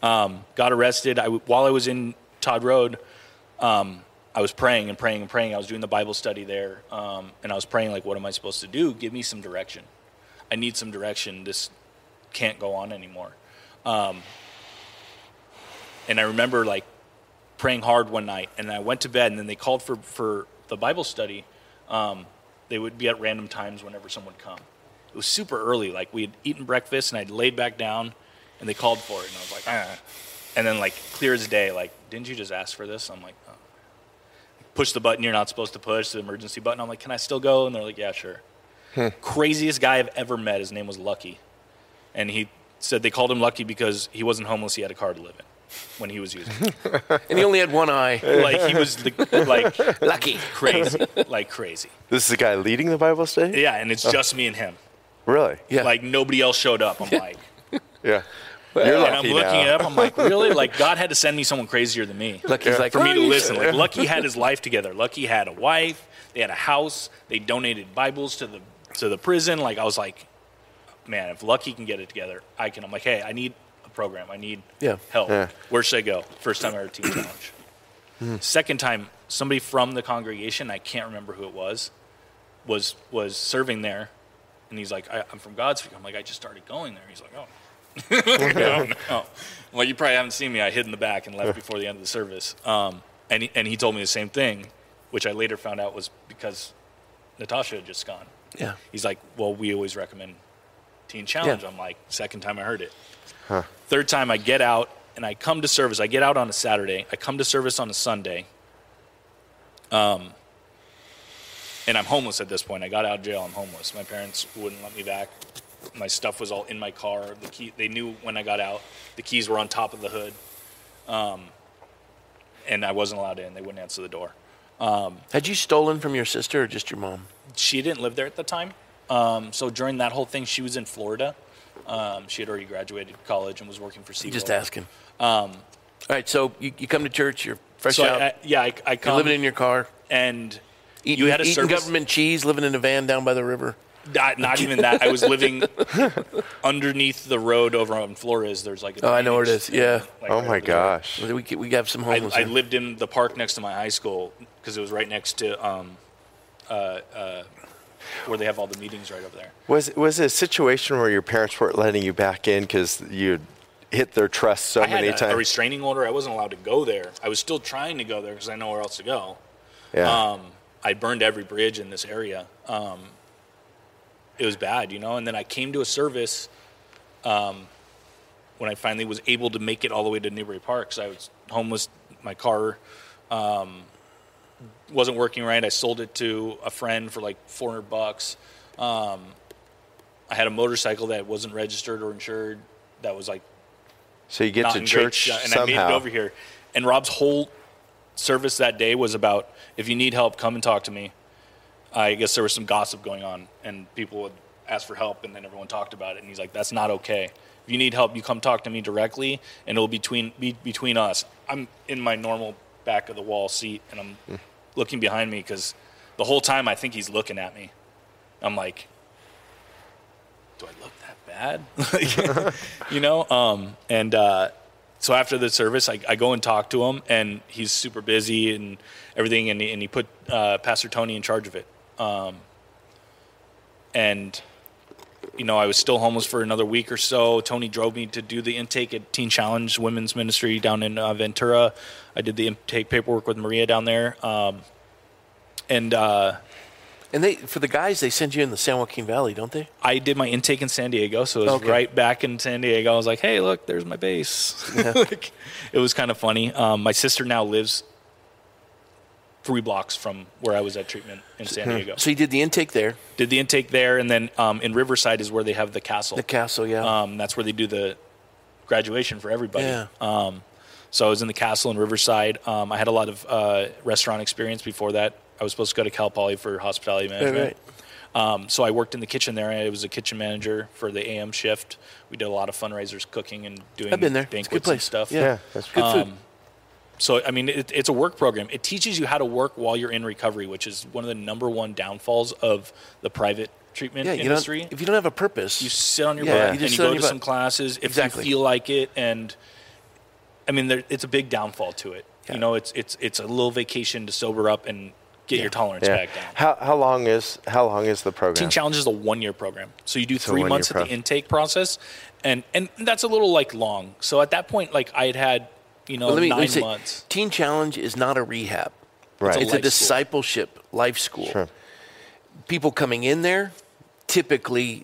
Um, got arrested. I, while I was in Todd Road, um, I was praying and praying and praying. I was doing the Bible study there, um, and I was praying like, "What am I supposed to do? Give me some direction. I need some direction. This can't go on anymore." Um, and I remember like praying hard one night, and I went to bed, and then they called for for the Bible study. Um, they would be at random times whenever someone would come. It was super early. Like we had eaten breakfast, and I'd laid back down, and they called for it, and I was like, ah. And then like clear as day, like, didn't you just ask for this? I'm like, oh. push the button you're not supposed to push, the emergency button. I'm like, can I still go? And they're like, yeah, sure. Craziest guy I've ever met. His name was Lucky, and he said they called him Lucky because he wasn't homeless. He had a car to live in when he was using it. And he only had one eye. like he was the, like Lucky. crazy, like crazy. This is the guy leading the Bible study. Yeah, and it's oh. just me and him. Really? Yeah. Like nobody else showed up. I'm like, Yeah. You're and I'm lucky looking now. it up. I'm like, really? Like God had to send me someone crazier than me Lucky's like for me to "Oh, listen. Like Lucky had his life together. Lucky had a wife. They had a house. They donated Bibles to the to the prison. Like I was like, man, if Lucky can get it together, I can. I'm like, hey, I need a program. I need Yeah. help. Yeah. Where should I go? First time I heard Teen Challenge. Second time, somebody from the congregation, I can't remember who it was, was was serving there, and he's like, I, "I'm from Godspeak." I'm like, "I just started going there." He's like, "Oh." no, no. Well, you probably haven't seen me. I hid in the back and left before the end of the service. Um, and, he, and he told me the same thing, which I later found out was because Natasha had just gone. Yeah. He's like, well, we always recommend Teen Challenge. Yeah. I'm like, second time I heard it. Third time I get out and I come to service. I get out on a Saturday. I come to service on a Sunday. Um, and I'm homeless at this point. I got out of jail. I'm homeless. My parents wouldn't let me back. My stuff was all in my car. The key. They knew when I got out. The keys were on top of the hood. Um, and I wasn't allowed in. They wouldn't answer the door. Had you stolen from your sister or just your mom? she didn't live there at the time. Um, so during that whole thing, she was in Florida. Um, she had already graduated college and was working for Seagull. Just asking. Um, All right, so you, you come to church, you're fresh So out, I, I, yeah, I, I you're come living in your car, and eating, you had a eating service. government cheese, living in a van down by the river. Not, not even that. I was living underneath the road over on Flores. There's like a Oh, I know where it drainage is. Yeah. like, Oh right my over there. gosh. We, we have some I, homeless. I there. lived in the park next to my high school because it was right next to um, uh, uh, where they have all the meetings right over there. Was was it a situation where your parents weren't letting you back in because you hit their trust so I many a, a times? restraining order. I wasn't allowed to go there. I was still trying to go there because I know where else to go. yeah. Um, I burned every bridge in this area. Um, it was bad, you know. And then I came to a service um, when I finally was able to make it all the way to Newbury Park. 'cause I was homeless. My car um, wasn't working right. I sold it to a friend for like 400 bucks. Um, I had a motorcycle that wasn't registered or insured. That was like so you get to church great, and I made it over here. And Rob's whole service that day was about if you need help, come and talk to me. I guess there was some gossip going on, and people would ask for help, and then everyone talked about it. And he's like, "That's not okay. If you need help, you come talk to me directly, and it'll be between be between us." I'm in my normal back of the wall seat, and I'm Hmm. looking behind me because the whole time I think he's looking at me. I'm like, do I look that bad? you know? Um, and uh, so after the service, I, I go and talk to him, and he's super busy and everything, and he, and he put uh, Pastor Tony in charge of it. Um, and you know, I was still homeless for another week or so. Tony drove me to do the intake at Teen Challenge Women's Ministry down in uh, Ventura. I did the intake paperwork with Maria down there, um, and uh, and they for the guys, they send you in the San Joaquin Valley, don't they? I did my intake in San Diego, so it was Okay. right back in San Diego. I was like, "Hey, look, there's my base." like, it was kind of funny. Um, my sister now lives three blocks from where I was at treatment in San Diego. So you did the intake there, Did the intake there, and then um, in Riverside is where they have the castle. the castle, yeah. Um, that's where they do the graduation for everybody. Yeah. Um, so I was in the castle in Riverside. Um, I had a lot of uh, restaurant experience before that. I was supposed to go to Cal Poly for hospitality management. Um, so I worked in the kitchen there. I was a kitchen manager for the AM shift. We did a lot of fundraisers, cooking, and doing I've been there. It's a banquets good and place. stuff. Yeah, Yeah, that's good food. So I mean, it, it's a work program. It teaches you how to work while you're in recovery, which is one of the number one downfalls of the private treatment yeah, industry don't, if you don't have a purpose, you sit on your Yeah, butt you and just you go to butt. some classes if Exactly. you feel like it and i mean there, it's a big downfall to it Yeah. you know it's it's it's a little vacation to sober up and get your tolerance Yeah. back down How how long is how long is the program? Teen Challenge is a one-year program, so you do a three one-year months at pro- the intake process, and and that's a little like long. So at that point, like I had had, you know, Well, let me, let me nine say, months. Teen Challenge is not a rehab. Right. It's a life school. discipleship life school. Sure. People coming in there typically,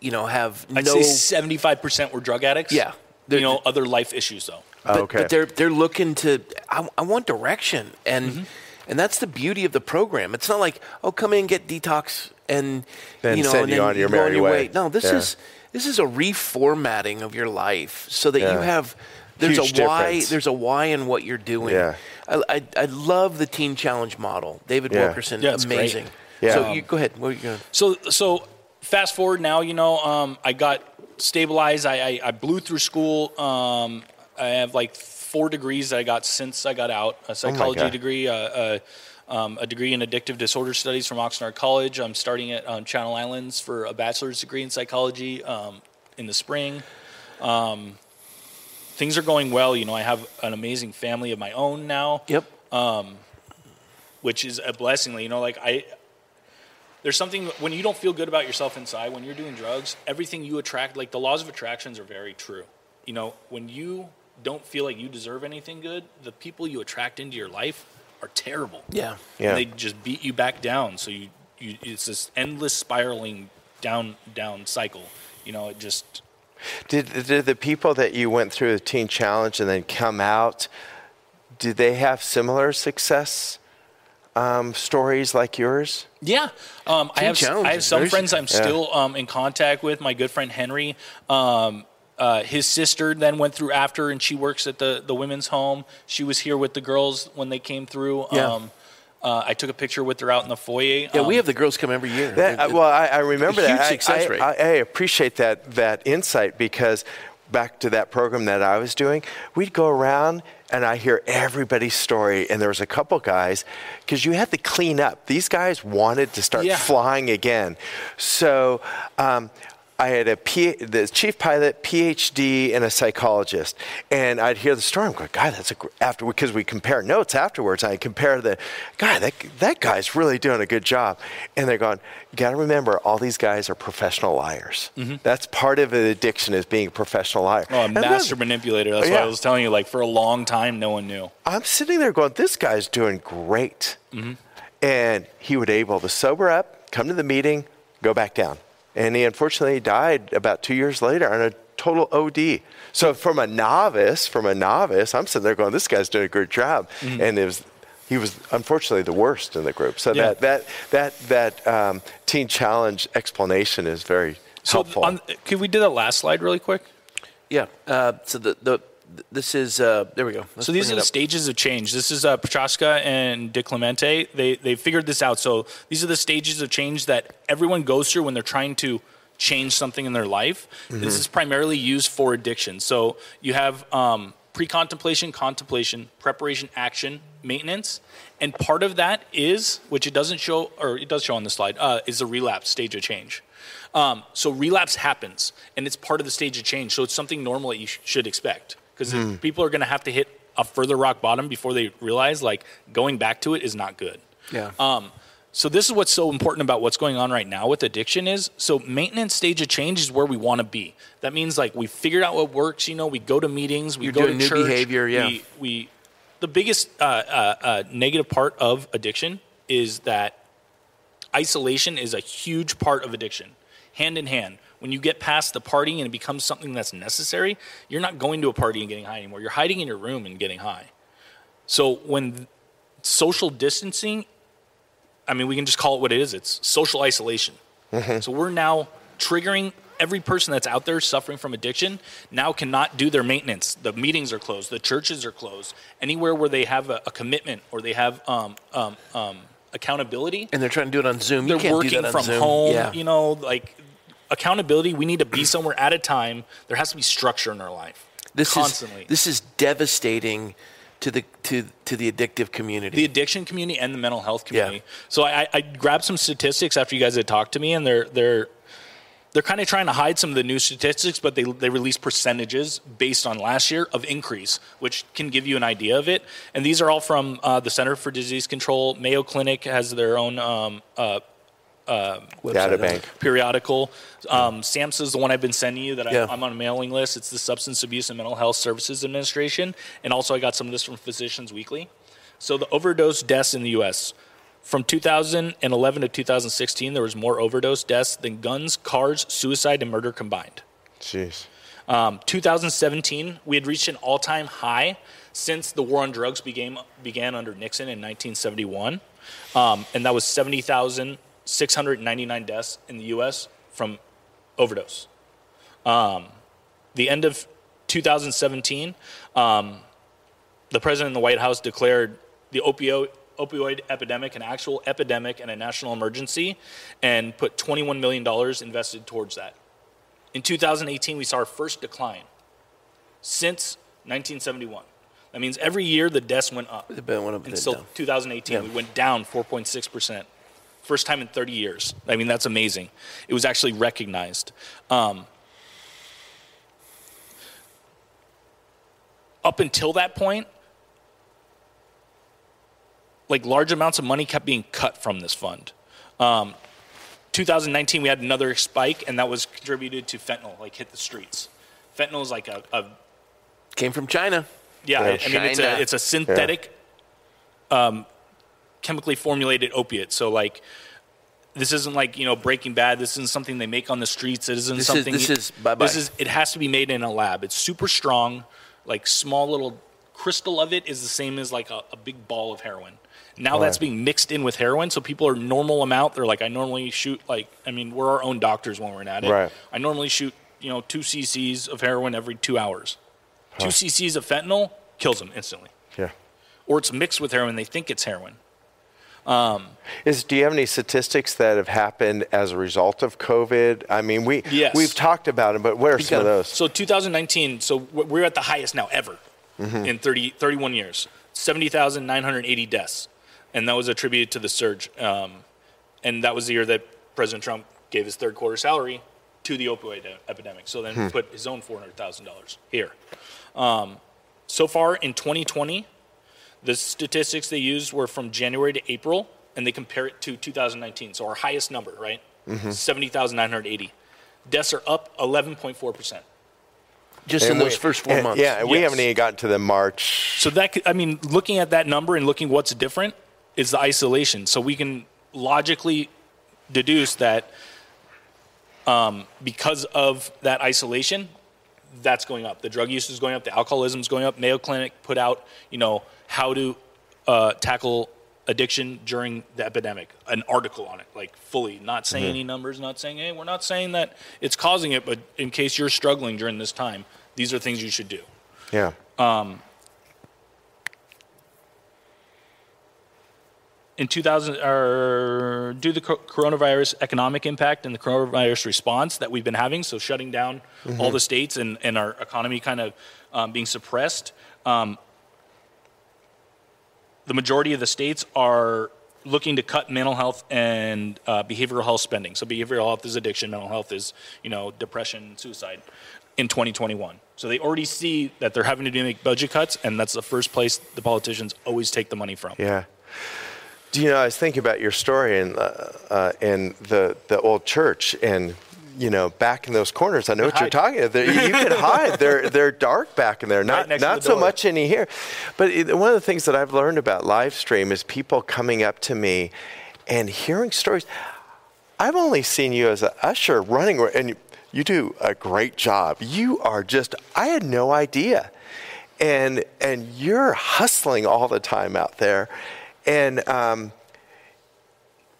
you know, have I'd no say seventy-five percent were drug addicts. Yeah. you know, other life issues though. but, okay. but they're they're looking to I, I want direction and Mm-hmm. and that's the beauty of the program. It's not like oh come in get detox and Then you know send and you then on your go merry way. No, this Yeah. is this is a reformatting of your life so that you have there's Huge a why there's a why in what you're doing. Yeah. I, I, I love the teen challenge model. David Yeah. Wilkerson, Yeah, it's great. amazing. Yeah. So you go ahead. What are you going? So so fast forward now, you know, um, I got stabilized. I, I, I blew through school. Um, I have like four degrees that I got since I got out. A psychology God. degree, uh, uh, um, a degree in addictive disorder studies from Oxnard College. I'm starting at um, Channel Islands for a bachelor's degree in psychology um, in the spring. Um, things are going well. You know, I have an amazing family of my own now Yep. Um, which is a blessing. You know, like I, there's something when you don't feel good about yourself inside when you're doing drugs. Everything you attract, like the laws of attractions, are very true. You know, when you don't feel like you deserve anything good, the people you attract into your life are terrible. Yeah. Yeah. And they just beat you back down. So you, you, it's this endless spiraling down, down cycle. You know, it just Did, did the people that you went through the Teen Challenge and then come out, did they have similar success um, stories like yours? Yeah, um, I have I have some very friends I'm still um, in contact with. My good friend Henry, um, uh, his sister then went through after, and she works at the the women's home. She was here with the girls when they came through. Yeah. Uh, I took a picture with her out in the foyer. Yeah, we Um, have the girls come every year. That, uh, well, I, I remember a that. huge I- success I, rate. I, I appreciate that that insight because back to that program that I was doing, we'd go around and I hear everybody's story. And there was a couple guys, because you had to clean up. These guys wanted to start Yeah. flying again. So um, I had a P, the chief pilot, PhD, and a psychologist. And I'd hear the story. I'm going, God, that's a gr-" after because we compare notes afterwards. I compare the, guy. that that guy's really doing a good job. And they're going, you got to remember, all these guys are professional liars. That's part of the addiction is being a professional liar. Oh, a And then- master manipulator. That's why Yeah. I was telling you. Like for a long time, no one knew. I'm sitting there going, this guy's doing great. Mm-hmm. And he would able to sober up, come to the meeting, go back down. And he unfortunately died about two years later on a total OD. So from a novice, from a novice, I'm sitting there going, this guy's doing a good job. And it was, he was unfortunately the worst in the group. So Mm-hmm. Yeah. that, that, that, that um, teen challenge explanation is very So, helpful. on, could we do the last slide really quick? Yeah. Uh, so the, the this is uh, there we go. Let's So these are the up. stages of change. This is uh, Prochaska and DiClemente. They they figured this out. So these are the stages of change that everyone goes through when they're trying to change something in their life. This is primarily used for addiction. So you have um, pre-contemplation, contemplation, preparation, action, maintenance, and part of that is, which it doesn't show, or it does show on the slide, uh, is the relapse stage of change. Um, so relapse happens, and it's part of the stage of change. So it's something normal that you sh- should expect because people are going to have to hit a further rock bottom before they realize like going back to it is not good. Yeah. Um, so this is what's so important about what's going on right now with addiction is so maintenance stage of change is where we want to be. That means like we figured out what works. You know, we go to meetings, we You're go doing to new church, behavior, yeah. We, we the biggest uh, uh, uh, negative part of addiction is that isolation is a huge part of addiction, hand in hand. When you get past the party and it becomes something that's necessary, you're not going to a party and getting high anymore. You're hiding in your room and getting high. So when social distancing, I mean, we can just call it what it is. It's social isolation. So we're now triggering every person that's out there suffering from addiction now cannot do their maintenance. The meetings are closed. The churches are closed. Anywhere where they have a, a commitment or they have um, um, um, accountability, and they're trying to do it on Zoom. they're you can't do working that on from Zoom. home. Yeah. You know, like accountability. We need to be somewhere at a time. There has to be structure in our life. this constantly. is this is devastating to the to to the addictive community. the addiction community and the mental health community. So I, I grabbed some statistics after you guys had talked to me, and they're they're they're kind of trying to hide some of the new statistics, but they they release percentages based on last year of increase, which can give you an idea of it. And these are all from uh, the Center for Disease Control. Mayo Clinic has their own um, uh, Data bank. periodical. Um, SAMHSA is the one I've been sending you that Yeah. I, I'm on a mailing list. It's the Substance Abuse and Mental Health Services Administration. And also, I got some of this from Physicians Weekly. So, the overdose deaths in the U.S. From 2011 to 2016, there was more overdose deaths than guns, cars, suicide, and murder combined. Jeez. Um, 2017, we had reached an all-time high since the war on drugs began began under Nixon in 1971, um, and that was 70,699 deaths in the U.S. from overdose. Um, the end of 2017, um, the president and the White House declared the opioid opioid epidemic an actual epidemic and a national emergency, and put 21 million dollars invested towards that. In 2018, we saw our first decline since 1971. That means every year the deaths went up. Been one up Until 2018, Yeah. we went down 4.6%. First time in 30 years. I mean, that's amazing. It was actually recognized. Um, up until that point, like large amounts of money kept being cut from this fund. Um, 2019, we had another spike, and that was contributed to fentanyl, like hit the streets. Fentanyl is like a, a Came from China. yeah, Yeah, I, I mean it's a it's a synthetic, um, chemically formulated opiate. So like, this isn't like you know Breaking Bad. This isn't something they make on the streets. It isn't This is- something. this is- bye-bye. This is it has to be made in a lab. It's super strong, like small little crystal of it is the same as like a, a big ball of heroin. Now that's being mixed in with heroin, so people are normal amount. They're like, I normally shoot like, I mean, we're our own doctors when we're at it. Right. I normally shoot, you know, two cc's of heroin every two hours. Two cc's of fentanyl kills them instantly. Yeah. Or it's mixed with heroin. They think it's heroin. Is do you have any statistics that have happened as a result of COVID? I mean, we Yes. we've talked about it, but what are some of those? So 2019, so we're we're at the highest now ever. in 30, 31 years. 70,980 deaths. And that was attributed to the surge. Um, and that was the year that President Trump gave his third quarter salary to the opioid epidemic. So then he put his own $400,000 here. Um, so far in 2020, the statistics they used were from January to April, and they compare it to 2019. So our highest number, right? 70,980. Deaths are up 11.4%. Just in And those first four and- months. Yeah, and we haven't even gotten to the March. So that could, I mean, looking at that number and looking what's different is the isolation. So we can logically deduce that um, because of that isolation, that's going up. The drug use is going up. The alcoholism is going up. Mayo Clinic put out, you know, how to uh, tackle addiction during the epidemic, an article on it, like fully, not saying any numbers, not saying, hey, we're not saying that it's causing it, but in case you're struggling during this time, these are things you should do. Yeah. In 2000 or due to the coronavirus economic impact and the coronavirus response that we've been having so shutting down all the states and, and our economy kind of um, being suppressed um, the majority of the states are looking to cut mental health and uh, behavioral health spending. So behavioral health is addiction mental health is you know depression suicide in 2021 so they already see that they're having to do make budget cuts and that's the first place the politicians always take the money from. Yeah. Do you know? I was thinking about your story in uh, uh, in the the old church, and you know, back in those corners. I know what you're talking about. There- You can hide. They're they're dark back in there. Not to not the so much in here, but it, one of the things that I've learned about live stream is people coming up to me and hearing stories. I've only seen you as an usher running, and you, you do a great job. You are just, I had no idea. And, and you're hustling all the time out there. And, um,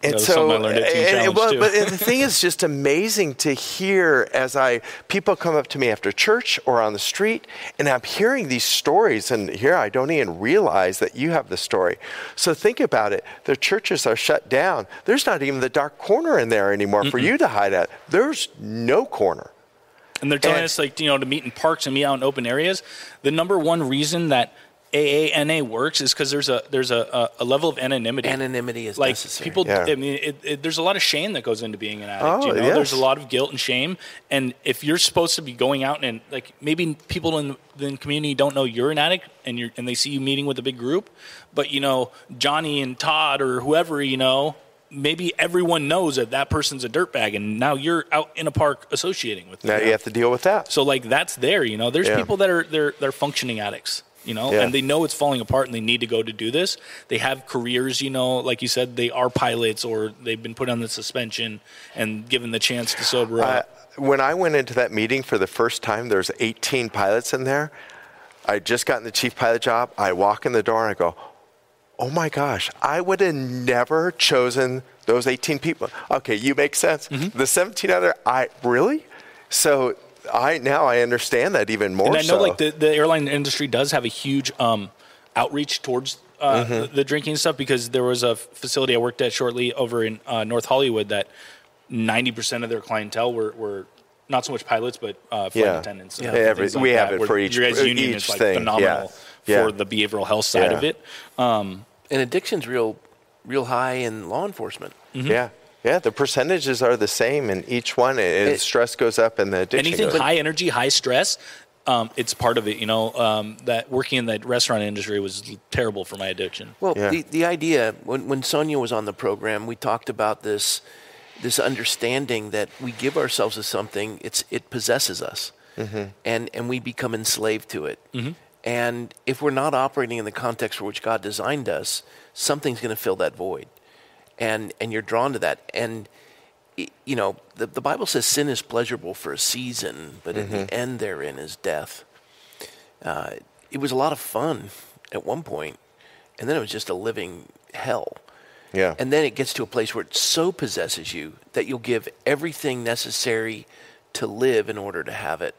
and so, something I learned at Teen and- and- well, but the thing is just amazing to hear as I people come up to me after church or on the street, and I'm hearing these stories, and here I don't even realize that you have the story. So think about it: the churches are shut down. There's not even the dark corner in there anymore for you to hide at. There's no corner. And they're telling And- us like you know to meet in parks and meet out in open areas. The number one reason that AANA works is because there's a there's a, a, a level of anonymity. Anonymity is like necessary. people. Yeah. I mean, it, it, there's a lot of shame that goes into being an addict. Oh, you know, yes. there's a lot of guilt and shame. And if you're supposed to be going out and like maybe people in the, in the community don't know you're an addict and you're and they see you meeting with a big group, but you know Johnny and Todd or whoever you know. Maybe everyone knows that that person's a dirtbag, and now you're out in a park associating with them. Now you have to deal with that. So like that's there, you know. There's Yeah. people that are they're they're functioning addicts, you know, Yeah. and they know it's falling apart and they need to go to do this. They have careers, you know, like you said, they are pilots or they've been put on the suspension and given the chance to sober Uh, up. when I went into that meeting for the first time, there's 18 pilots in there. I just gotten the chief pilot job. I walk in the door and I go, "Oh my gosh, I would have never chosen those 18 people." Okay, you make sense. Mm-hmm. The 17 other, I really. So I now I understand that even more. And I know so. like the, the airline industry does have a huge um, outreach towards uh, Mm-hmm. the, the drinking stuff because there was a facility I worked at shortly over in uh, North Hollywood that 90% of their clientele were, were not so much pilots, but uh, flight Yeah. attendants. Yeah. and Every- like we have it for each- Your guys' union each is like thing, phenomenal yeah. for Yeah. the behavioral health side Yeah. of it. Um, and addiction's real, real high in law enforcement. Mm-hmm. yeah, yeah, the percentages are the same in each one, and It- stress goes up and the addiction anything goes. high energy, high stress, um, it's part of it. You know, um, that working in the restaurant industry was terrible for my addiction. Well, Yeah. the, the idea when, when Sonia was on the program, we talked about this this understanding that we give ourselves to something, it's it possesses us, and and we become enslaved to it. And if we're not operating in the context for which God designed us, something's going to fill that void, and and you're drawn to that. And you know, the, the Bible says sin is pleasurable for a season, but in the end therein is death. Uh, it was a lot of fun at one point, and then it was just a living hell. yeah, And then it gets to a place where it so possesses you that you'll give everything necessary to live in order to have it.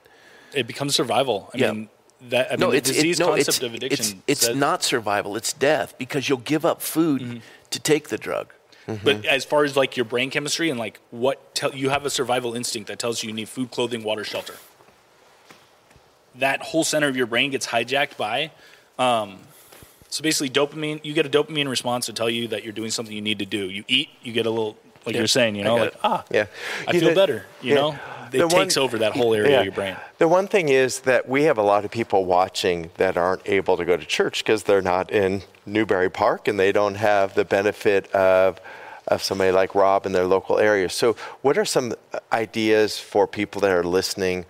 It becomes survival. I Yeah. mean, that I mean, no, the it's it- no, concept it's, of addiction. It's, it's says- not survival; it's death because you'll give up food Mm-hmm. to take the drug. But as far as like your brain chemistry and like what tell you have a survival instinct that tells you you need food, clothing, water, shelter. that whole center of your brain gets hijacked by. Um, so basically, dopamine. You get a dopamine response to tell you that you're doing something you need to do. You eat, you get a little, like Yeah, you're saying, you know, like it. ah, Yeah. I You feel know- better. You yeah. know, it one- takes over that whole area Yeah. of your brain. The one thing is that we have a lot of people watching that aren't able to go to church because they're not in Newbury Park and they don't have the benefit of of somebody like Rob in their local area. So, what are some ideas for people that are listening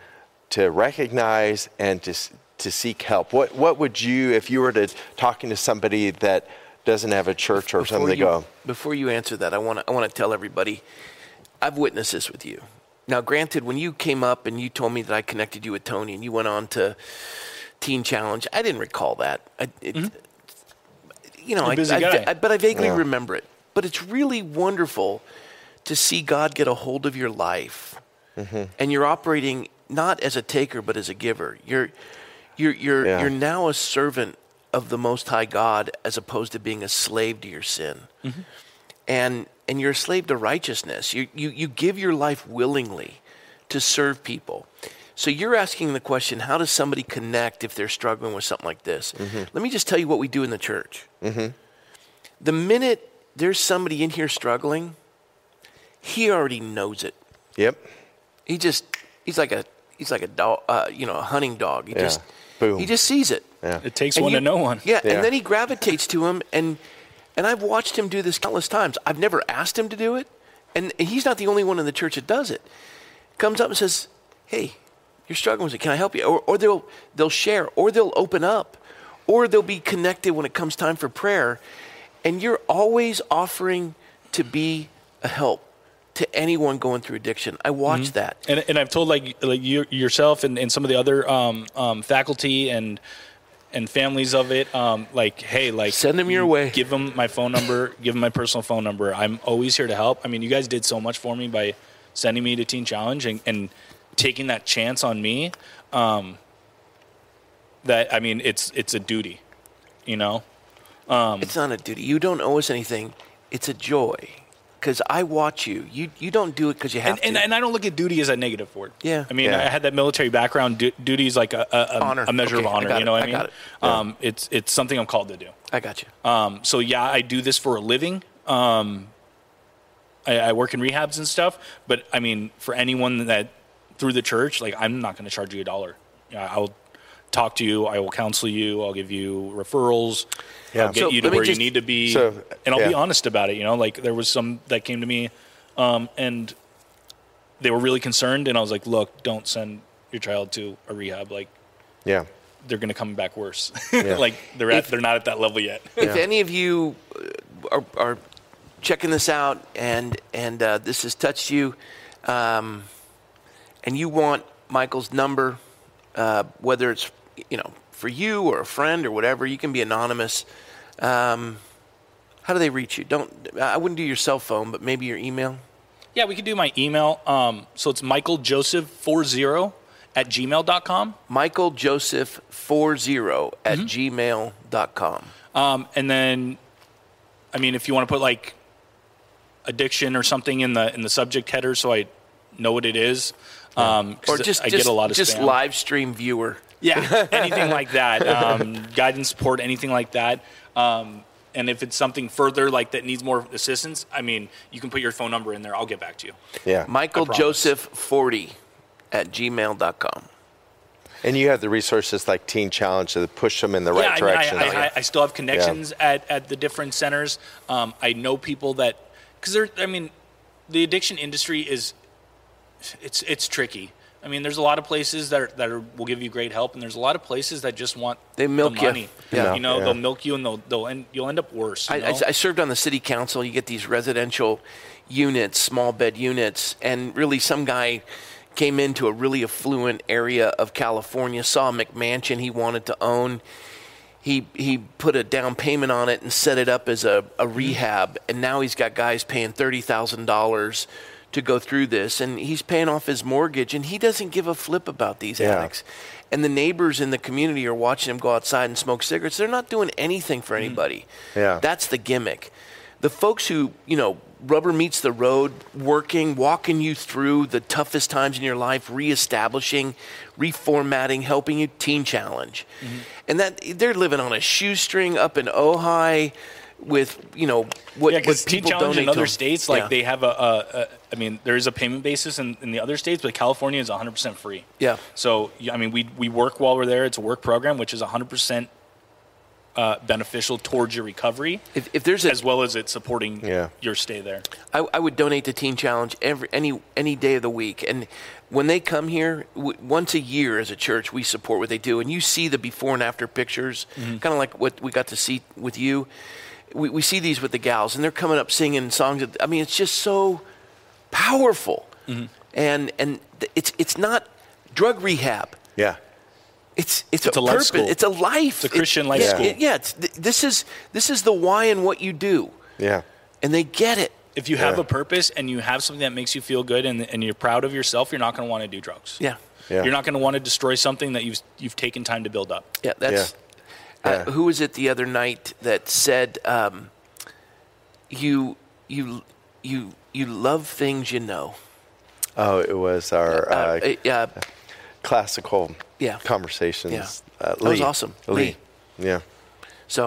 to recognize and to to seek help? What what would you if you were to talking to somebody that doesn't have a church or something to you, go? Before you answer that, I want to I want to tell everybody, I've witnessed this with you. Now, granted, when you came up and you told me that I connected you with Tony and you went on to Teen Challenge, I didn't recall that. I, it, mm-hmm. You know, You're a I, busy I- I- but I vaguely Yeah. remember it. But it's really wonderful to see God get a hold of your life, mm-hmm. and you're operating not as a taker but as a giver. You're you're you're Yeah. you're now a servant of the Most High God as opposed to being a slave to your sin. Mm-hmm. And and you're a slave to righteousness. You you you give your life willingly to serve people. So you're asking the question, how does somebody connect if they're struggling with something like this? Let me just tell you what we do in the church. The minute there's somebody in here struggling, he already knows it. Yep. He just he's like a he's like a dog, uh, you know, a hunting dog. He Yeah. just Boom. he just sees it. Yeah. It takes And one you- to know one. Yeah, Yeah. and then he gravitates to him, and and I've watched him do this countless times. I've never asked him to do it, and he's not the only one in the church that does it. Comes up and says, "Hey, you're struggling with it. Can I help you?" Or, or they'll they'll share, or they'll open up, or they'll be connected when it comes time for prayer, and you're always offering to be a help to anyone going through addiction. I watch that. And, and I've told like like you yourself and, and some of the other um, um, faculty and and families of it, um, like hey, like send them your way. Give them my phone number. give them my personal phone number. I'm always here to help. I mean, you guys did so much for me by sending me to Teen Challenge and, and taking that chance on me. Um, that I mean, it's it's a duty, you know. It's not a duty. You don't owe us anything. It's a joy. Because I watch you. You you don't do it because you have And, and, to. and I don't look at duty as a negative word. Yeah. I mean, Yeah. I had that military background. Du- duty is like a, a, Honor. a measure Okay, of honor. You it. know what I I mean? got it. Um, it's it's something I'm called to do. I got you. Um, so yeah, I do this for a living. Um, I, I work in rehabs and stuff. But I mean, for anyone that through the church, like I'm not going to charge you a dollar. Yeah, I'll talk to you. I will counsel you. I'll give you referrals. Yeah. I'll get So you to where just- you need to be. So, and I'll be honest about it. You know, like there was some that came to me, um, and they were really concerned. And I was like, look, don't send your child to a rehab. Like Yeah. they're going to come back worse. Yeah. like they're at, If- they're not at that level yet. If any of you uh, are, are checking this out and and uh, this has touched you, um, and you want Michael's number, uh, whether it's you know for you or a friend or whatever, you can be anonymous. Um, how do they reach you? Don't I wouldn't do your cell phone, but maybe your email. Yeah, we could do my email. Um, so it's Michael Joseph 40 at gmail.com. Michael Joseph 40 at gmail.com. Um, and then, I mean, if you want to put like addiction or something in the in the subject header, so I know what it is. Um, Or just, I just, get a lot of just spam. live stream viewer. Yeah, anything like that. Um, guidance support, anything like that. Um, and if it's something further like that needs more assistance, I mean, you can put your phone number in there. I'll get back to you. Yeah. Michael Joseph 40 at gmail.com. And you have the resources like Teen Challenge to push them in the right yeah, direction. I, mean, I, I, I still have connections at, at the different centers. Um, I know people that because they're. I mean, the addiction industry is it's it's tricky. I mean, there's a lot of places that are, that are, will give you great help, and there's a lot of places that just want They milk the you. Yeah. you know, Yeah. they'll milk you, and they'll they'll end, you'll end up worse. you I, I. I served on the city council. You get these residential units, small bed units, and really some guy came into a really affluent area of California, saw a McMansion he wanted to own. He he put a down payment on it and set it up as a, a rehab, and now he's got guys paying thirty thousand dollars to go through this, and he's paying off his mortgage, and he doesn't give a flip about these Yeah. addicts. And the neighbors in the community are watching him go outside and smoke cigarettes. They're not doing anything for anybody. Yeah. That's the gimmick. the folks who, you know, rubber meets the road, working, walking you through the toughest times in your life, reestablishing, reformatting, helping you, Teen Challenge. Mm-hmm. And that they're living on a shoestring up in Ojai with, you know, what, Yeah, what because Teen people Challenge donate in other them. states, like Yeah. they have a, a, a, I mean, there is a payment basis in, in the other states, but California is 100% free. Yeah. So, I mean, we, we work while we're there. It's a work program, which is 100% uh, beneficial towards your recovery, If, if there's a, as well as it supporting Yeah. your stay there. I, I would donate to Teen Challenge every any any day of the week. And when they come here, w- once a year as a church, we support what they do. And you see the before and after pictures, Mm-hmm. kind of like what we got to see with you. We, we see these with the gals, and they're coming up singing songs. That, I mean, it's just so powerful. Mm-hmm. And and it's it's not drug rehab. Yeah. It's it's, It's a, a life purpose. school. It's a life. It's a Christian life yeah, school. it- yeah, it's, th- this is this is the why and what you do, Yeah. and they get it. If you have Yeah. a purpose and you have something that makes you feel good and, and you're proud of yourself, you're not going to want to do drugs. Yeah. Yeah. You're not going to want to destroy something that you've, you've taken time to build up. Yeah, that's. Yeah. Uh, who was it the other night that said, um, "You, you, you, you love things you know." Oh, it was our uh, Uh, uh, uh, classical Yeah. conversations. Yeah. Uh, That was awesome. Lee. Lee. Yeah. so,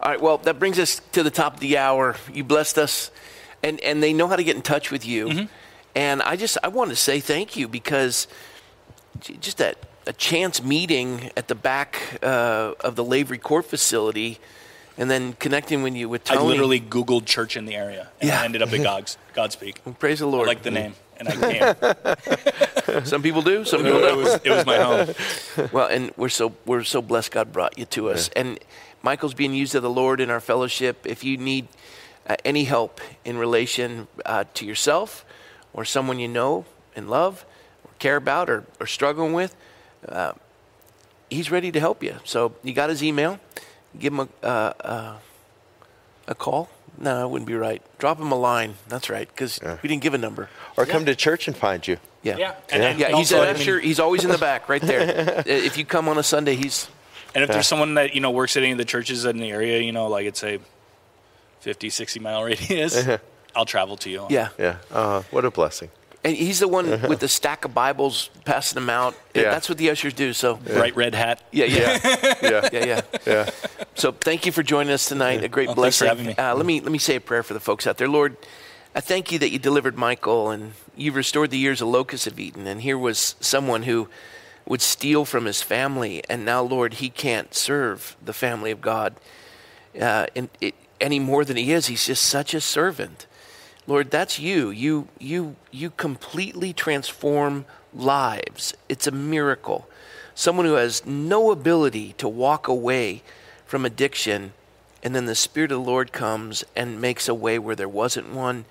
all right. Well, that brings us to the top of the hour. You blessed us, and and they know how to get in touch with you. Mm-hmm. And I just I want to say thank you because just that a chance meeting at the back uh, of the Lavery Court facility, and then connecting with you with Tony. I literally Googled church in the area and Yeah. I ended up at God's, Godspeak. praise the Lord. I Lord. like the name, and I came. Some people do. Some people it, don't. was, it was my home. Well, and we're so we're so blessed God brought you to us. And Michael's being used of the Lord in our fellowship. If you need uh, any help in relation uh, to yourself or someone you know and love or care about or, or struggling with, uh, he's ready to help you. So you got his email. Give him a uh, uh, a call. No, that wouldn't be right. Drop him a line. That's right, because we didn't give a number. Or come to church and find you. Yeah. Yeah, and- yeah. and he's also, I mean- usher. He's always in the back, right there. if you come on a Sunday, he's And if there's someone that, you know, works at any of the churches in the area, you know, like it's a 50, 60 mile radius, I'll travel to you. yeah. Yeah. Uh, what a blessing. And he's the one with the stack of Bibles passing them out. Yeah. That's what the ushers do. So Bright red hat. yeah, yeah, Yeah. yeah, yeah. Yeah. So thank you for joining us tonight. A great Oh, thanks for blessing. having me. Uh, let me let me say a prayer for the folks out there. Lord, I thank you that you delivered Michael and you restored the years of locusts have eaten. And here was someone who would steal from his family, and now, Lord, he can't serve the family of God uh, in, it, any more than he is. He's just such a servant. Lord, that's you. You you you completely transform lives. It's a miracle. Someone who has no ability to walk away from addiction, and then the Spirit of the Lord comes and makes a way where there wasn't one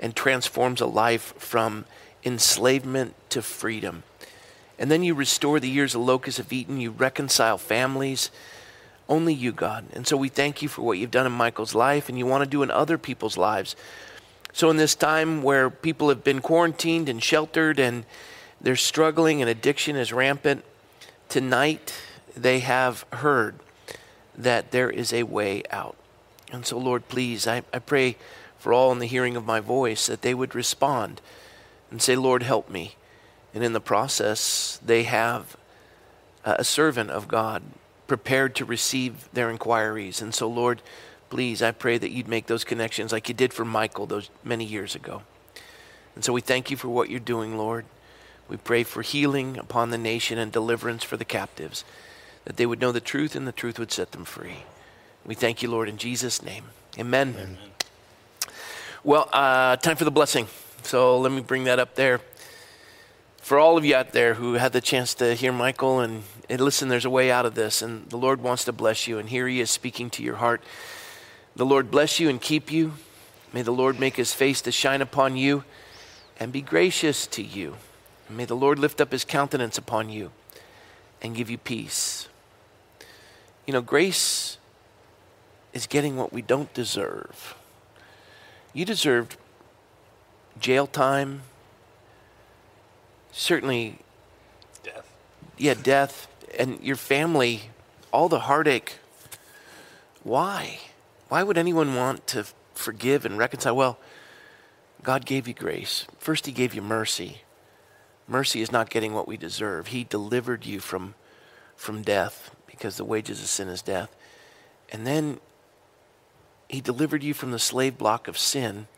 and transforms a life from enslavement to freedom. And then you restore the years the locusts have eaten, you reconcile families. Only you, God. And so we thank you for what you've done in Michael's life and you want to do in other people's lives. So, in this time where people have been quarantined and sheltered and they're struggling and addiction is rampant, tonight they have heard that there is a way out. And so, Lord, please, I, I pray for all in the hearing of my voice that they would respond and say, Lord, help me. And in the process, they have uh, a servant of God prepared to receive their inquiries. And so, Lord, please, I pray that you'd make those connections like you did for Michael those many years ago. And so we thank you for what you're doing, Lord. We pray for healing upon the nation and deliverance for the captives, that they would know the truth and the truth would set them free. We thank you, Lord, in Jesus' name. Amen. Well, uh, time for the blessing. So let me bring that up there. For all of you out there who had the chance to hear Michael and, and listen, there's a way out of this, and the Lord wants to bless you, and here He is speaking to your heart. The Lord bless you and keep you. May the Lord make His face to shine upon you and be gracious to you. And may the Lord lift up His countenance upon you and give you peace. You know, grace is getting what we don't deserve. You deserved jail time, certainly, Death. yeah, death, and your family, all the heartache. Why? Why would anyone want to forgive and reconcile. Well, God gave you grace. First, He gave you mercy. Mercy is not getting what we deserve. He delivered you from, from death because the wages of sin is death. And then He delivered you from the slave block of sin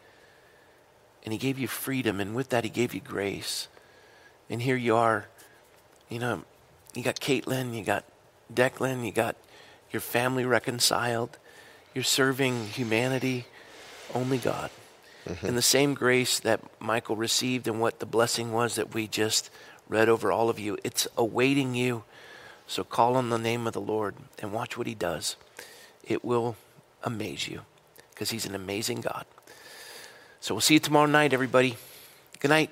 and He gave you freedom. And with that, He gave you grace. And here you are. You know, you got Caitlin, you got Declan, you got your family reconciled. You're serving humanity, only God. Mm-hmm. And the same grace that Michael received and what the blessing was that we just read over all of you, it's awaiting you. So call on the name of the Lord and watch what he does. It will amaze you because he's an amazing God. So we'll see you tomorrow night, everybody. Good night.